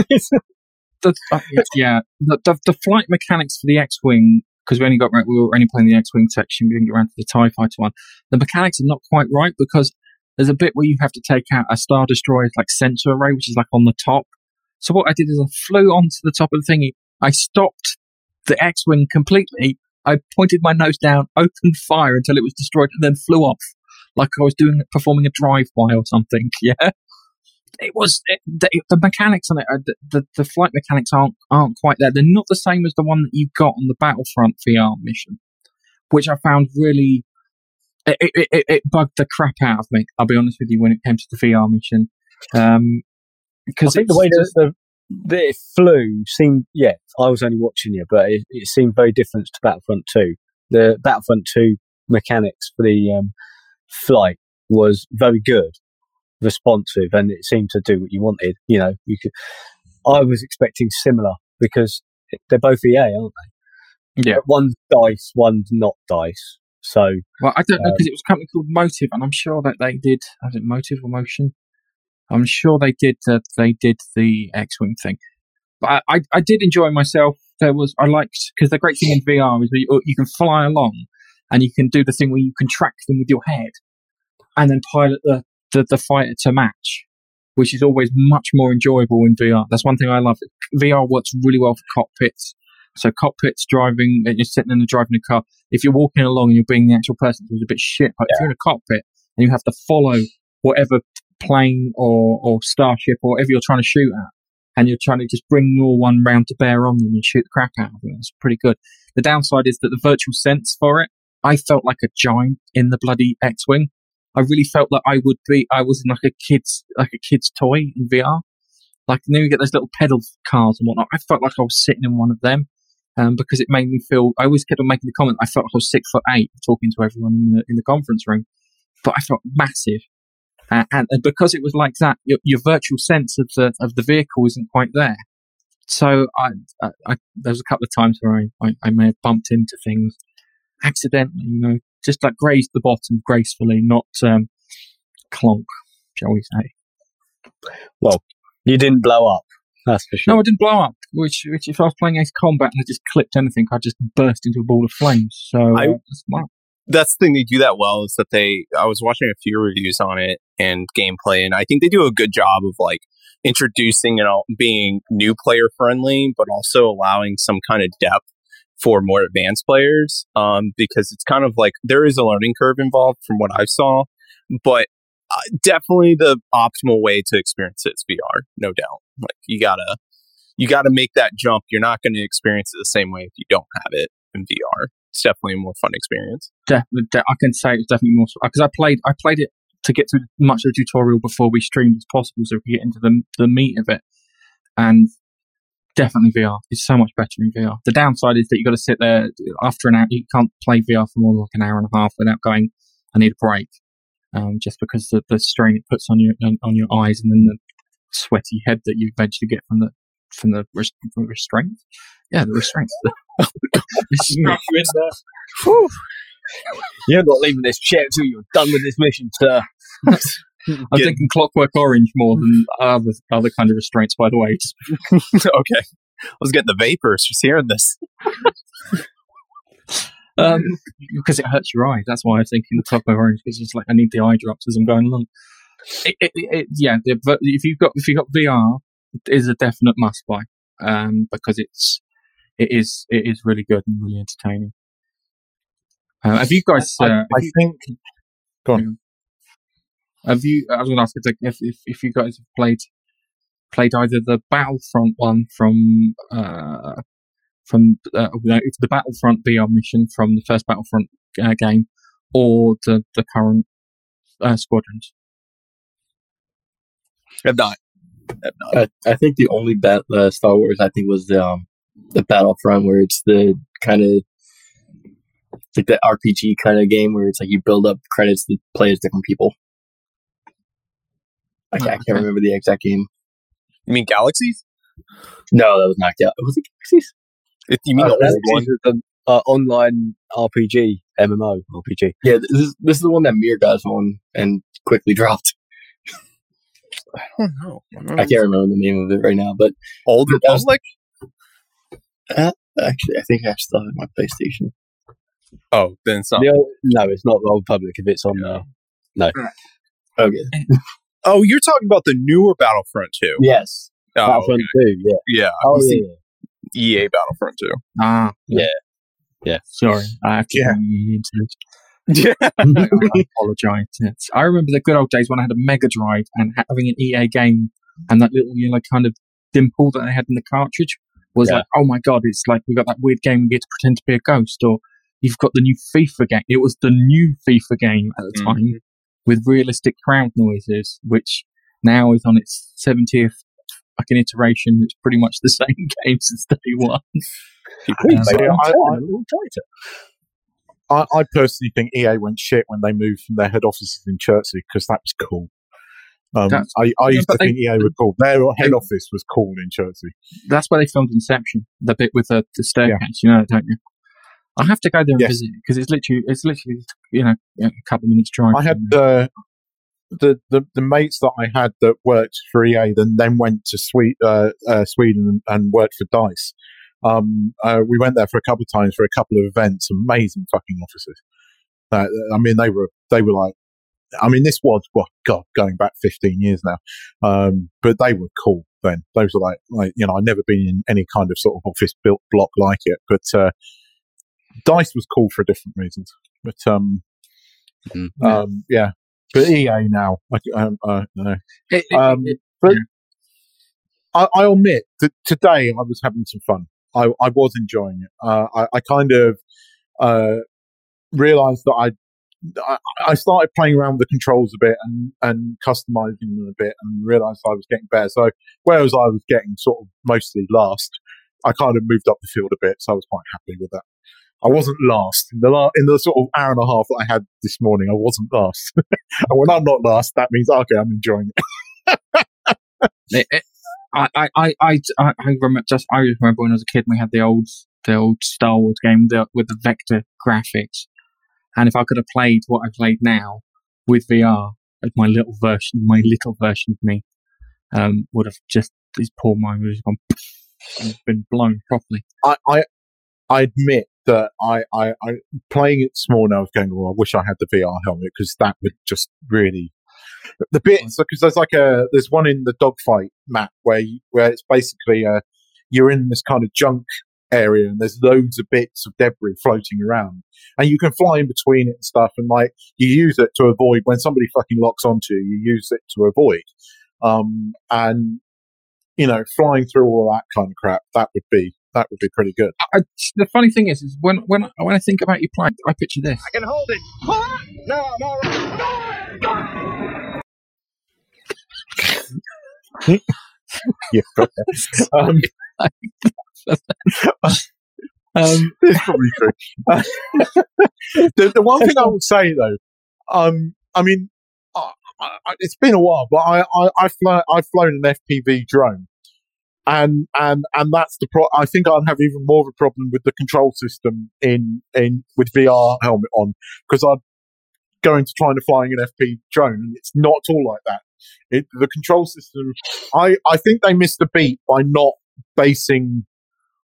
the, uh, yeah, the, the the flight mechanics for the X-wing because we only got we were only playing the X-wing section. We didn't get around to the Tie Fighter one. The mechanics are not quite right because there's a bit where you have to take out a Star Destroyer's like sensor array, which is like on the top. So what I did is I flew onto the top of the thingy. I stopped the X-wing completely. I pointed my nose down, opened fire until it was destroyed, and then flew off like I was doing performing a drive-by or something. Yeah it was it, the, the mechanics on it. Are, the, the the flight mechanics aren't aren't quite there. They're not the same as the one that you got on the Battlefront VR mission, which I found really it it, it, it bugged the crap out of me. I'll be honest with you when it came to the VR mission, um, I because think the way that the, that it flew seemed, yeah, I was only watching it, but it, it seemed very different to Battlefront 2. The Battlefront 2 mechanics for the um, flight was very good, responsive, and it seemed to do what you wanted. You know, you could. I was expecting similar because they're both EA, aren't they? Yeah. But one's dice, one's not dice. So Well, I don't know because it was a company called Motive, and I'm sure that they did. Was it Motive or Motion? I'm sure they did. Uh, they did the X-wing thing, but I, I, I did enjoy myself. There was I liked because the great thing in VR is you, you can fly along, and you can do the thing where you can track them with your head, and then pilot the, the, the fighter to match, which is always much more enjoyable in VR. That's one thing I love. VR works really well for cockpits. So cockpits driving, you're sitting in the driving a car. If you're walking along and you're being the actual person, it's a bit shit. But if you're in a cockpit and you have to follow whatever plane or, or starship or whatever you're trying to shoot at, and you're trying to just bring your one round to bear on them and shoot the crap out of them, it's pretty good. The downside is that the virtual sense for it, I felt like a giant in the bloody X-wing. I really felt that I would be, I was in like a kid's, like a kid's toy in VR. Like, then you get those little pedal cars and whatnot. I felt like I was sitting in one of them um, because it made me feel. I always kept on making the comment. I felt like I was six foot eight talking to everyone in the in the conference room, but I felt massive. Uh, and, and because it was like that, your, your virtual sense of the of the vehicle isn't quite there. So I, I, I there was a couple of times where I, I, I may have bumped into things accidentally, you know, just like grazed the bottom gracefully, not um, clonk, shall we say? Well, you didn't blow up. That's for sure. No, I didn't blow up. Which, which if I was playing Ace Combat and I just clipped anything, I'd just burst into a ball of flames. So I- uh, that's that's the thing they do that well is that they I was watching a few reviews on it and gameplay and I think they do a good job of like introducing and all being new player friendly but also allowing some kind of depth for more advanced players um because it's kind of like there is a learning curve involved from what I saw but uh, definitely the optimal way to experience it is VR no doubt like you got to you got to make that jump you're not going to experience it the same way if you don't have it in VR it's definitely a more fun experience Definitely, de- I can say it's definitely more because I played. I played it to get through much of the tutorial before we streamed as possible, so we get into the the meat of it. And definitely VR It's so much better in VR. The downside is that you've got to sit there after an hour. You can't play VR for more than like an hour and a half without going. I need a break, um, just because the, the strain it puts on your on, on your eyes and then the sweaty head that you eventually get from the from the res- from restraint. Yeah, the restraints. The, the stuff in there. Whew. You're not leaving this chair until you're done with this mission, sir. I'm Get- thinking Clockwork Orange more than other other kind of restraints. By the way, okay. I was getting the vapors just hearing this. um, because it hurts your eyes. That's why I was thinking the Clockwork Orange because it's like I need the eye drops as I'm going along. It, it, it, yeah, but if you've got if you've got VR, it is a definite must buy um, because it's it is it is really good and really entertaining. Uh, have you guys? Uh, I, I you- think. Go on. Have you? I was going to ask if, if if if you guys have played played either the Battlefront one from uh from uh, the Battlefront VR mission from the first Battlefront uh, game, or the the current uh, Squadrons. I've not. I've not. I, I think the only bat, uh, Star Wars I think was the um, the Battlefront where it's the kind of like the RPG kind of game where it's like you build up credits to play as different people. I can't, I can't remember the exact game. You mean Galaxies? No, that was knocked out. Was it Galaxies? You mean Uh, the old one? the uh, online RPG, MMO RPG. Yeah, this is, this is the one that Mir got on and quickly dropped. I don't know. I can't remember the name of it right now, but Old Republic? actually, I think I still have my PlayStation. Oh, then it's not. Old, no, it's not the old public. If it's on there, Okay. Oh, you're talking about the newer Battlefront 2. Yes. Oh, Battlefront okay. Two, yeah. Yeah. Oh, I've yeah. EA Battlefront 2. Ah, Yeah. Yeah. Sorry, I have to Yeah. bring you. Yeah. I apologise. It's- I remember the good old days when I had a Mega Drive and having an EA game and that little you know kind of dimple that they had in the cartridge was Yeah. like, oh my god, it's like we've got that weird game we get to pretend to be a ghost, or you've got the new FIFA game. It was the new FIFA game at the Mhm. time with realistic crowd noises, which now is on its seventieth fucking iteration. It's pretty much the same game since day one. Um, made it yeah, on I- time, I- a little tighter. I, I personally think EA went shit when they moved from their head offices in Chertsey because that was cool. Um, I, I used but to they- think EA were cool. Their head they- office was cool in Chertsey. that's where they filmed Inception, the bit with the, the staircase. You know, don't you? I have to go there and Yes. visit because it's literally it's literally you know a couple of minutes drive. I had uh, the, the the mates that I had that worked for EA, then then went to Swe- uh, uh, Sweden and, and worked for Dice. Um, uh, we went there for a couple of times for a couple of events. Amazing fucking offices. Uh, I mean, they were they were like, I mean, this was well, God, going back fifteen years now. Um, but they were cool then. Those were like like you know, I'd never been in any kind of sort of office built block like it, but uh, Dice was cool for different reasons. But um, um, yeah. But EA now, I, um, uh, no. It- it- Um, it- but I, I admit that today I was having some fun. I, I was enjoying it. Uh, I, I kind of uh, realized that I, I I started playing around with the controls a bit and, and customizing them a bit and realized I was getting better. So whereas I was getting sort of mostly last, I kind of moved up the field a bit. So I was quite happy with that. I wasn't last in the la- in the sort of hour and a half that I had this morning. I wasn't last, and when I'm not last, that means okay, I'm enjoying it. it- I, I, I, I, I remember just I remember when I was a kid we had the old the old Star Wars game with the, with the vector graphics, and if I could have played what I played now with VR, like my little version, my little version of me, um, would have just his poor mind would have gone been blown properly. I, I, I admit that I, I, I, playing it small now, I was going, well, I wish I had the VR helmet because that would just really, the bits, because there's like a, there's one in the dogfight map where, you, where it's basically, uh, you're in this kind of junk area and there's loads of bits of debris floating around and you can fly in between it and stuff and like you use it to avoid when somebody fucking locks onto you, you use it to avoid. Um, and, you know, flying through all that kind of crap, that would be, that would be pretty good. I, the funny thing is, is when when I- when I think about your plan, I picture this. I can hold it. What? No, I'm all right. yeah. um, Um, it's probably true. the, the one thing I would say though, um, I mean, I, I, it's been a while, but I, I, I've, flown, I've flown an FPV drone. And and and that's the pro. I think I'd have even more of a problem with the control system in in with VR helmet on because I'd going to trying to flying an FP drone, and it's not at all like that. It, the control system, I I think they missed a beat by not basing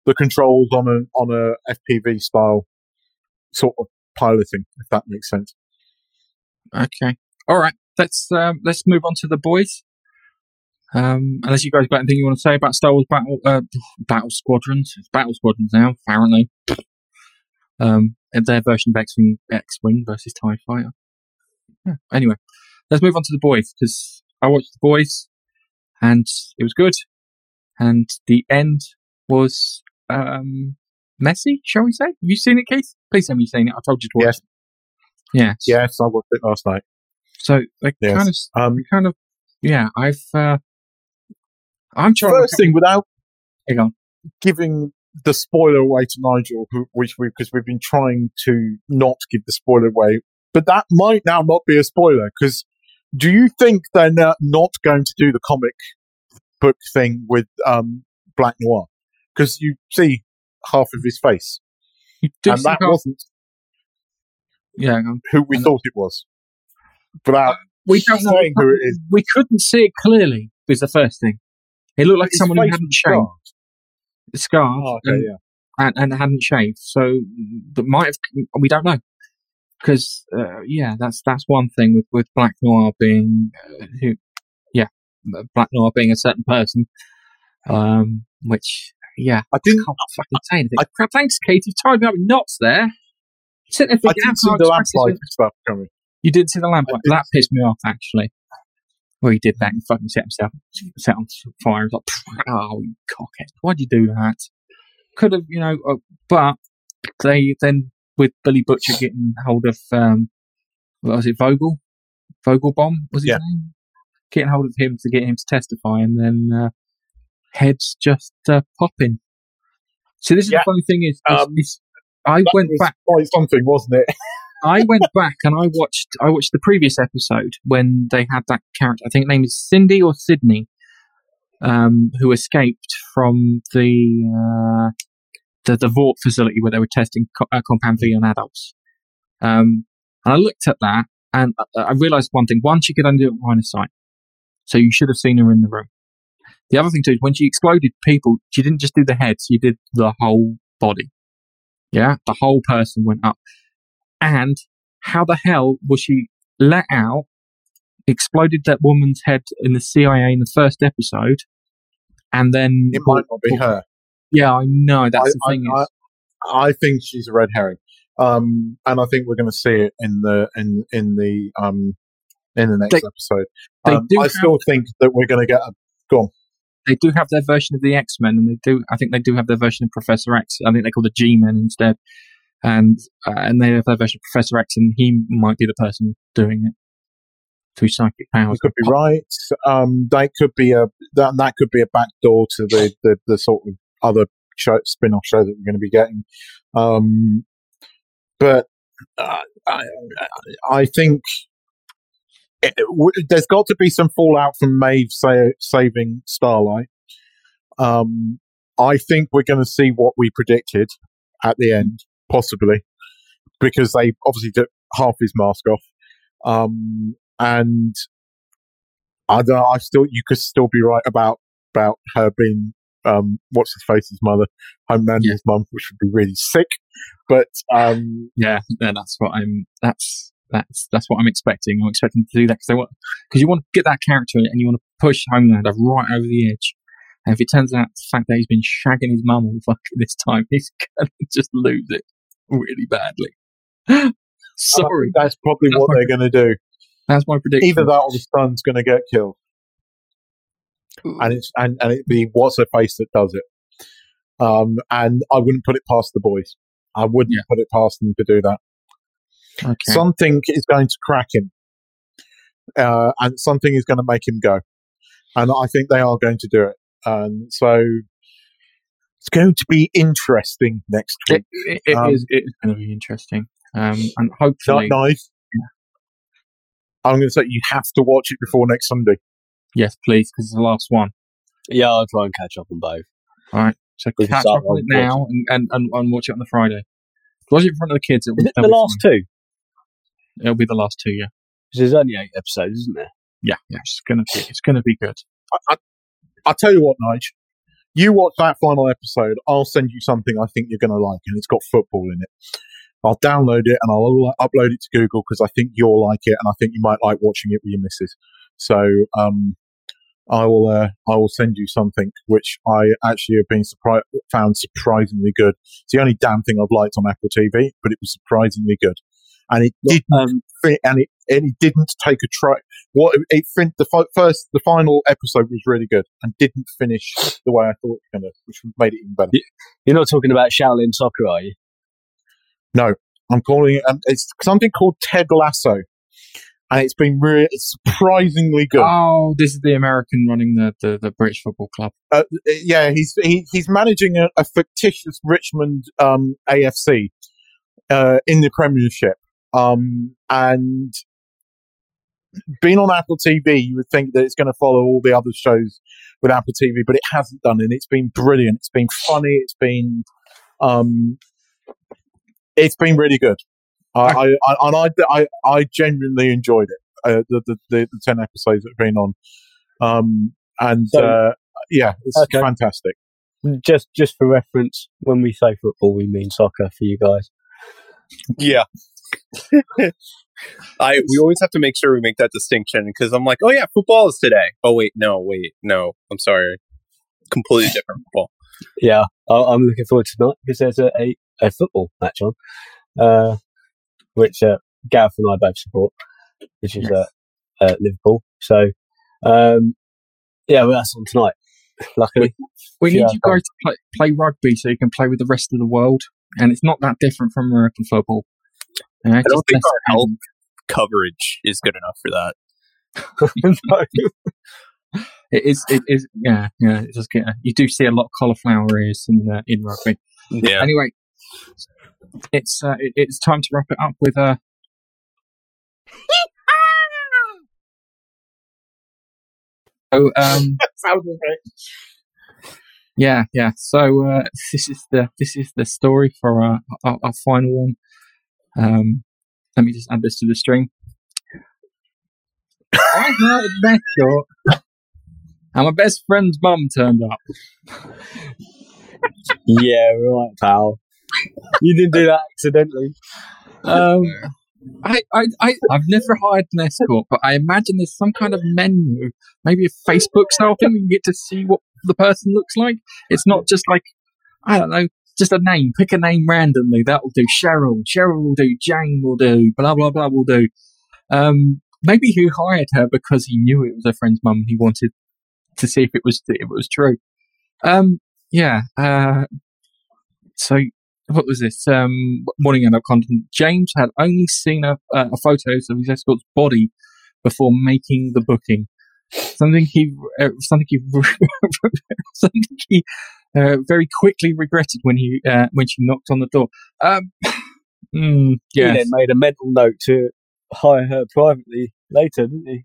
the controls on a on a FPV style sort of piloting, if that makes sense. Okay. All right. Let's um, let's move on to the boys. Um, unless you guys got anything you want to say about Star Wars Battle uh, Battle Squadrons, it's Battle Squadrons now apparently. Um, their version of X-wing, X-wing versus Tie Fighter. Yeah. Anyway, let's move on to the boys because I watched the boys, and it was good, and the end was um, messy, shall we say? Have you seen it, Keith? Please tell me you've seen it. I told you to watch Yes. it. Yes. Yes, I watched it last night. So they Yes. kind of, Um, kind of, yeah. I've, uh, I'm trying. first thing, without Hang on. giving the spoiler away to Nigel, who, which we because we've been trying to not give the spoiler away, but that might now not be a spoiler because do you think they're not, going to do the comic book thing with um, Black Noir? Because you see half of his face, and that wasn't yeah. who we And- thought it was. Without We don't know. who it is, We couldn't see it clearly. Was the first thing. It looked like His someone who hadn't shaved, scarred. Oh, okay, and, yeah. and, and hadn't shaved. So that might have. We don't know. Because uh, yeah, that's that's one thing with with Black Noir being uh, who, yeah, Black Noir being a certain person, um, which yeah, I didn't. can't fucking say anything. I- Crap, thanks, Katie. You've tied me up with knots there. I didn't see the can I lamp light coming. You didn't see the lamp light. That pissed me off, actually. Where he did that and fucking set himself set on fire. It's like, oh, you cockhead. Why'd you do that? Could have, you know, uh, but they then, with Billy Butcher getting hold of, um, what was it, Vogel? Vogelbaum was his Yeah. name? Getting hold of him to get him to testify, and then uh, heads just uh, popping. So this is Yeah. the funny thing is, is, Um, is I went back. quite something, wasn't it? I went back and I watched I watched the previous episode when they had that character. I think her name is Cindy or Sydney, um, who escaped from the uh, the the Vought facility where they were testing co- uh, Compound V on adults. Um, and I looked at that and I- realised one thing: one, she could only do it line of sight, so you should have seen her in the room. The other thing too is when she exploded people, she didn't just do the head; she did the whole body. Yeah, the whole person went up. And how the hell was she let out, exploded that woman's head in the CIA in the first episode, and then It might not be her. Yeah, I know. That's I, the thing. I, is, I, I think she's a red herring, um, and I think we're going to see it in the in in the um in the next They- episode. Um, do I still think that we're going to get a they do have their version of the X Men, and they do. I think they do have their version of Professor X. I think they call the G Men instead, and uh, and they have their version of Professor X, and he might be the person doing it through psychic powers. You could be right. Um, that could be a that that could be a backdoor to the the, the sort of other show, spin-off show that we're going to be getting. Um, but uh, I, I think it, there's got to be some fallout from Maeve sa- saving Starlight. Um, I think we're going to see what we predicted at the end, possibly, because they obviously took half his mask off. Um, and I don't know, I still, you could still be right about, about her being, um, what's his face's mother, Homelander's mum, which would be really sick. But, um, Yeah, yeah, that's what I'm. That's that's that's what I'm expecting. I'm expecting to do that because because you want to get that character in it and you want to push Homelander right over the edge. And if it turns out the fact that he's been shagging his mum all fucking this time, he's gonna just lose it really badly. Sorry, that's probably That's what my- they're going to do. that's my prediction. Either that or the son's going to get killed. And it's, and, and it'd be what's her face that does it. Um, and I wouldn't put it past the boys. I wouldn't Yeah. put it past them to do that. Okay. something is going to crack him, uh, and something is going to make him go. And I think they are going to do it. And so it's going to be interesting next week. it, it, it Um, is- it is going to be interesting. Um, and Not hopefully, nice. I'm going to say you have to watch it before next Sunday. yes, please, because it's the last one. Yeah, I'll try and catch up on both. All right, so We can catch up on it now and, and, and, and watch it on the Friday. Watch it in front of the kids. It'll, Is it the last fine. two? It'll be the last two. Yeah, 'Cause There's only eight episodes, isn't there? yeah, yeah. It's gonna be. It's gonna be good. I, I, I'll tell you what, Nige. You watch that final episode. I'll send you something I think you're going to like, and it's got football in it. I'll download it and I'll upload it to Google because I think you'll like it, and I think you might like watching it with your missus. So, um, I will. Uh, I will send you something which I actually have been surprised found surprisingly good. It's the only damn thing I've liked on Apple TV, but it was surprisingly good, and it didn't Um, fit, and it and it didn't take a try. What it, it fin- the fi- first the final episode was really good and didn't finish the way I thought it was going to, which made it even better. you're not talking about Shaolin Soccer, are you? No, I'm calling it. Um, it's something called Ted Lasso, and it's been really it's surprisingly good. Oh, this is the American running the, the, the British football club. uh, yeah, he's he, he's managing a, a fictitious Richmond um, AFC uh, in the Premiership, um, and being on Apple TV, you would think that it's going to follow all the other shows with Apple TV, but it hasn't done, and it's been brilliant. It's been funny. It's been um, it's been really good. I, I, I and I, I, I genuinely enjoyed it. Uh, the, the, the the ten episodes that have been on, um, and So- uh, yeah, it's Okay. fantastic. Just just for reference, when we say football, we mean soccer for you guys. Yeah. I we always have to make sure we make that distinction because I'm like, oh yeah, football is today. Oh wait, no, wait, no, I'm sorry, completely different football. Yeah, I, I'm looking forward to tonight because there's a, a, a football match on, uh, which uh, Gareth and I both support, which is uh, uh, Liverpool. So, um, yeah, well, that's on tonight. Luckily, We Yeah, need you guys to play, play rugby so you can play with the rest of the world, and it's not that different from American football. Yeah, I don't think our health coverage is good enough for that. It is. It is. Yeah, yeah. It does get. You do see a lot of cauliflower ears in uh, in rugby. Yeah, Anyway, it's uh, it, it's time to wrap it up with uh So um, yeah, yeah. So uh, this is the this is the story for our, our, our final one. Um, let me just add this to the string. I heard an escort, and my best friend's mum turned up. yeah, right, pal. You didn't do that accidentally. Um, I, I, I, I've never hired an escort, but I imagine there's some kind of menu, maybe a Facebook style thing. We can get to see what the person looks like. It's not just like, I don't know, just a name. Pick a name randomly. That'll do. Cheryl. Cheryl will do. Jane will do. Blah, blah, blah will do. Um, maybe he hired her because he knew it was a friend's mum. He wanted to see if it was, if it was true. Um, yeah. Uh, so what was this? Um, morning adult content. James had only seen a, uh, a photos of his escort's body before making the booking. Something he, uh, something he, something he uh, very quickly regretted when he uh, when she knocked on the door. Um, mm, He then made a mental note to hire her privately later, didn't he?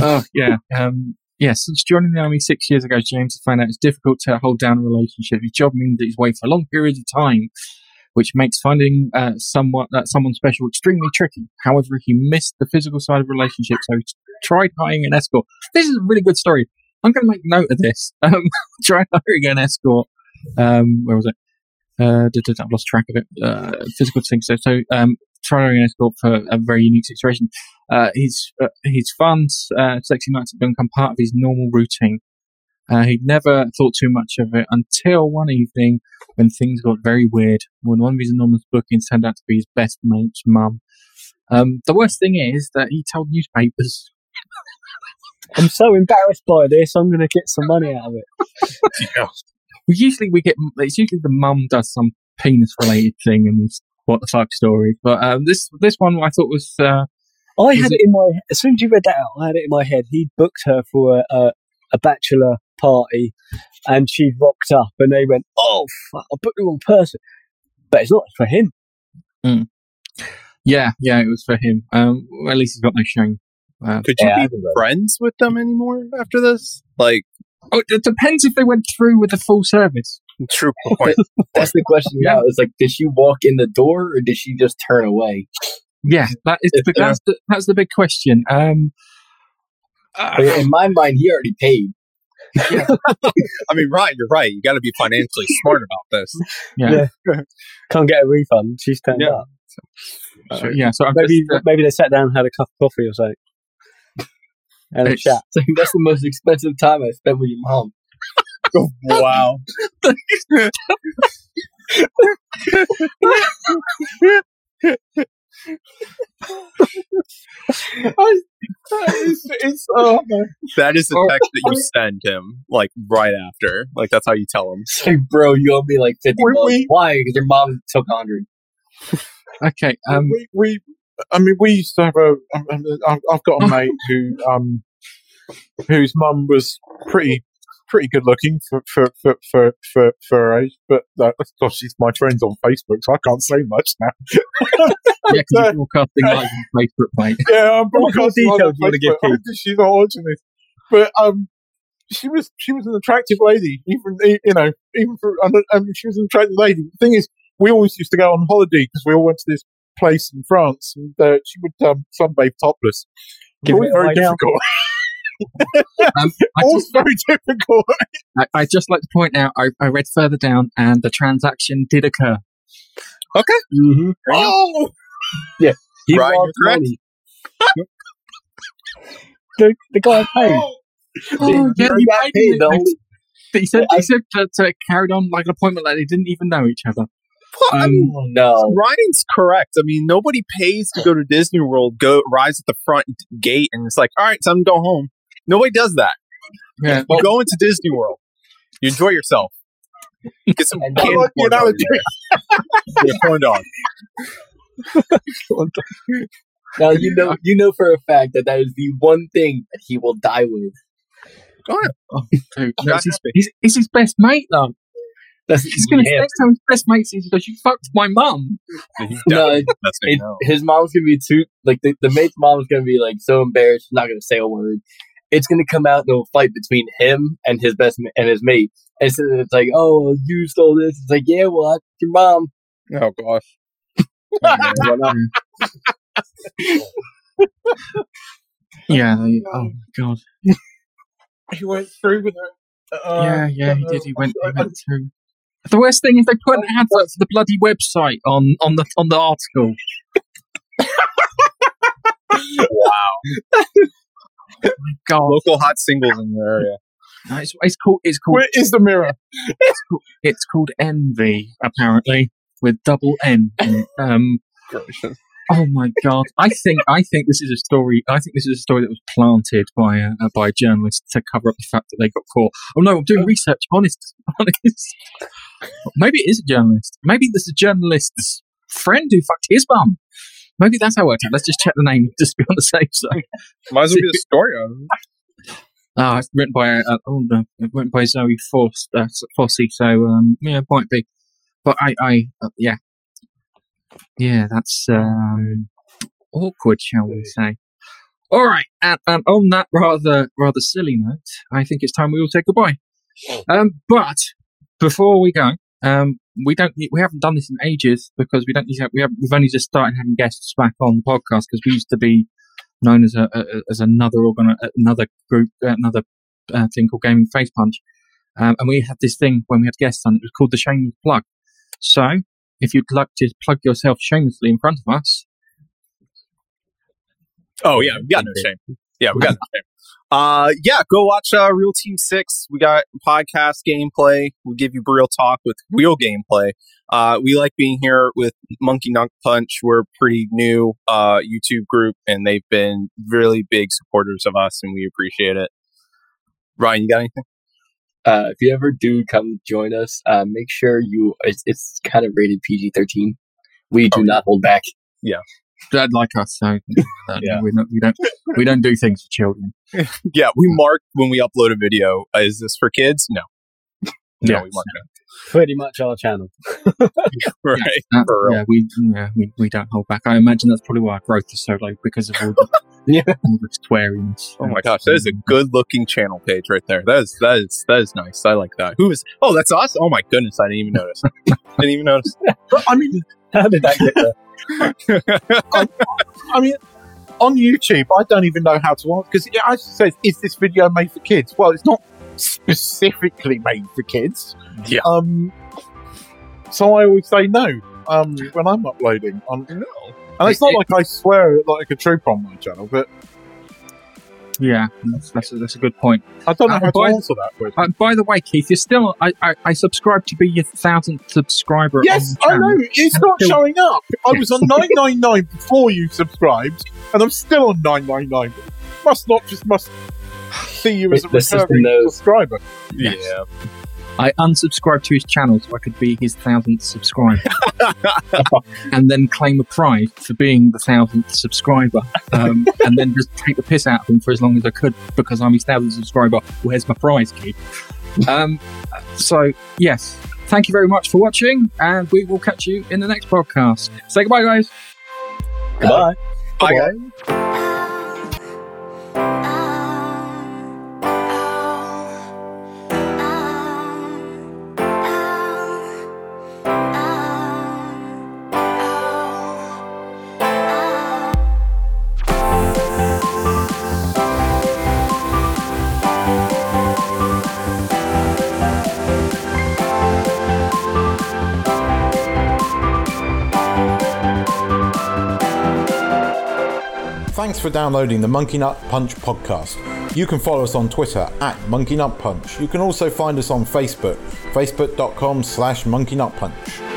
oh yeah. Um, yeah, since joining the army six years ago, James has found out it's difficult to hold down a relationship. His job means that he's away for long periods of time, which makes finding uh, someone uh, someone special extremely tricky. However, he missed the physical side of relationships, so he tried hiring an escort. This is a really good story. I'm going to make note of this. Um, try hiring an escort. Um, where was it? Uh, I've lost track of it. Uh, physical things. So, so um, try hiring an escort for a very unique situation. Uh, his uh, his fun, uh, sexy nights have become part of his normal routine. Uh, he'd never thought too much of it until one evening when things got very weird. When one of his anonymous bookings turned out to be his best mate's mum. Um, the worst thing is that he told newspapers. I'm so embarrassed by this. I'm going to get some money out of it. We usually we get it's usually the mum does some penis related thing and it's what the fuck story. But um, this this one I thought was uh, I Is had it- it in my as soon as you read that out, I had it in my head. He booked her for a, a, a bachelor party, and she rocked up, and they went, "Oh, fuck, I booked the wrong person." But it's not for him. yeah yeah it was for him. Um, well, at least he's got no shame. Uh, Could you Yeah. be friends with them anymore after this? Like, Oh, it depends if they went through with the full service. True point. That's the question now. It's like, did she walk in the door or did she just turn away? Yeah, that is the, that's the that's the big question. Um, uh, in my mind, he already paid. I mean, right, you're right. You got to be financially smart about this. yeah, Can't get a refund. She's turned Yeah. up. uh, yeah. So I'm Maybe just, uh, maybe they sat down and had a cup of coffee or something. And a It's- chat. It's like, that's the most expensive time I spent with your mom. Wow. it's, it's, oh. That is the text that you send him, like right after. Like that's how you tell him. It's like, bro, you owe me like 50 We- bucks. Why? Because your mom took 100. okay. Um, we, we, I mean, we used to have a. I- I- I've got a mate who, um, whose mum was pretty, pretty good looking for for for for for, for her age. But uh, gosh, she's my friend on Facebook, so I can't say much now. yeah, because you're broadcasting live on Facebook, mate. yeah, I'm broadcasting on detail do you wanna give Facebook. I She's not watching this, but um, she was she was an attractive lady, even you know, even for I mean, she was an attractive lady. The thing is, we always used to go on holiday because we all went to this place in France, and uh, she would um, sunbathe topless. It Give was it very difficult. Um, I, Always just, very difficult. I, I just like to point out, I, I read further down, and the transaction did occur. Mm-hmm. Oh, He Right, lost correct. money. The, the guy paid. Oh, He yeah, already he paid paid, the He said he said that uh, carried on like an appointment like they didn't even know each other. I Um, mean, No. Ryan's correct. I mean, nobody pays to go to Disney World, go rise at the front gate, and it's like, all right, time to go home. Nobody does that. yeah, You go into Disney World, you enjoy yourself, get some And I candy corn dog. Get a corn dog. Now you know you know for a fact that that is the one thing that he will die with. dude, no, it's, his, he's, his best mate though. That's He's gonna yeah. next time his best mate sees, he goes, "You fucked my mum." No, it- it- his mom's gonna be too like the, the mate's mom's gonna be like so embarrassed, she's not gonna say a word. It's gonna come out in a fight between him and his best ma- and his mate. And so it's like, oh, you stole this. It's like, yeah, well, that's your mom. Oh gosh. Yeah. they- oh my god. He went through with it. Uh, yeah, yeah, he uh, did. He went. He went through. The worst thing is they put an advert for the bloody website on on the on the article. Wow. My God, Local hot singles in your area. No, it's, it's called it's called Where is the mirror? it's called Envy apparently with double N. Um, oh my God, I think I think this is a story. I think this is a story that was planted by a, uh, by a journalist to cover up the fact that they got caught. Oh no, I'm doing research. Honest, honest. Maybe it is a journalist. Maybe this is a journalist's friend who fucked his mum. Maybe that's how it worked out. Let's just check the name just to be on the safe side. Might as well be a story. Ah, it's written by uh, oh no, written by Zoe Force, uh, Fossey. So um, yeah, might be. But I, I, uh, yeah, yeah, that's um, awkward, shall we say? All right, and, and on that rather rather silly note, I think it's time we all say goodbye. Um, but before we go, um, we don't we haven't done this in ages because we don't we have we've only just started having guests back on the podcast because we used to be known as a, a as another organ another group another uh, thing called Gaming Face Punch, um, and we had this thing when we had guests on. It was called the Shameless Plug. So if you'd like to plug yourself shamelessly in front of us, Oh yeah, we got no shame. Yeah, we got no shame. Uh, yeah, go watch uh, Real Team Six. We got podcast gameplay. We give you real talk with real gameplay. Uh, we like being here with Monkey Nut Punch. We're pretty new uh, YouTube group, and they've been really big supporters of us, and we appreciate it. Ryan, you got anything? Uh, if you ever do come join us, uh, make sure you. It's, it's kind of rated PG thirteen. We do Oh, not hold back. I'd like us. So uh, Yeah. we, don't, we don't we don't do things for children. Yeah, we mark when we upload a video. Uh, is this for kids? No. No, Yeah. we mark Pretty much our channel. it. Right. For real. yeah, we yeah we, we don't hold back. I imagine that's probably why our growth is so low because of all the, Yeah. Oh my gosh, that is a good looking channel page right there. That is that is that is nice. I like that. Who is? Oh, that's us. Oh my goodness, I didn't even notice. I didn't even notice. I mean, How did that get there? I mean, on YouTube, I don't even know how to answer because it actually says, "Is this video made for kids?" Well, it's not specifically made for kids. Yeah. Um. So I always say no. Um, when I'm uploading on, No. And it's not like I swear it like a trooper on my channel, but Yeah, that's, that's, a, that's a good point. I don't know Uh, how to by- answer that question. Uh, by the way, Keith, you're still. I, I, I subscribe to be your thousandth subscriber. Yes, on I channel. know. It's not Still- showing up. I was on 999 before you subscribed, and I'm still on 999. Must not just must see you as a The system recurring knows. subscriber. Yes. Yeah. I unsubscribed to his channel so I could be his thousandth subscriber, and then claim a prize for being the thousandth subscriber, um, and then just take the piss out of him for as long as I could because I'm his thousandth subscriber. Where's my prize, Keith? Um, so yes, thank you very much for watching, and we will catch you in the next podcast. Say goodbye, guys. Goodbye. Bye, guys. For downloading the Monkey Nut Punch podcast. You can follow us on Twitter at Monkey Nut Punch. You can also find us on Facebook, facebook.com slash Monkey Nut Punch.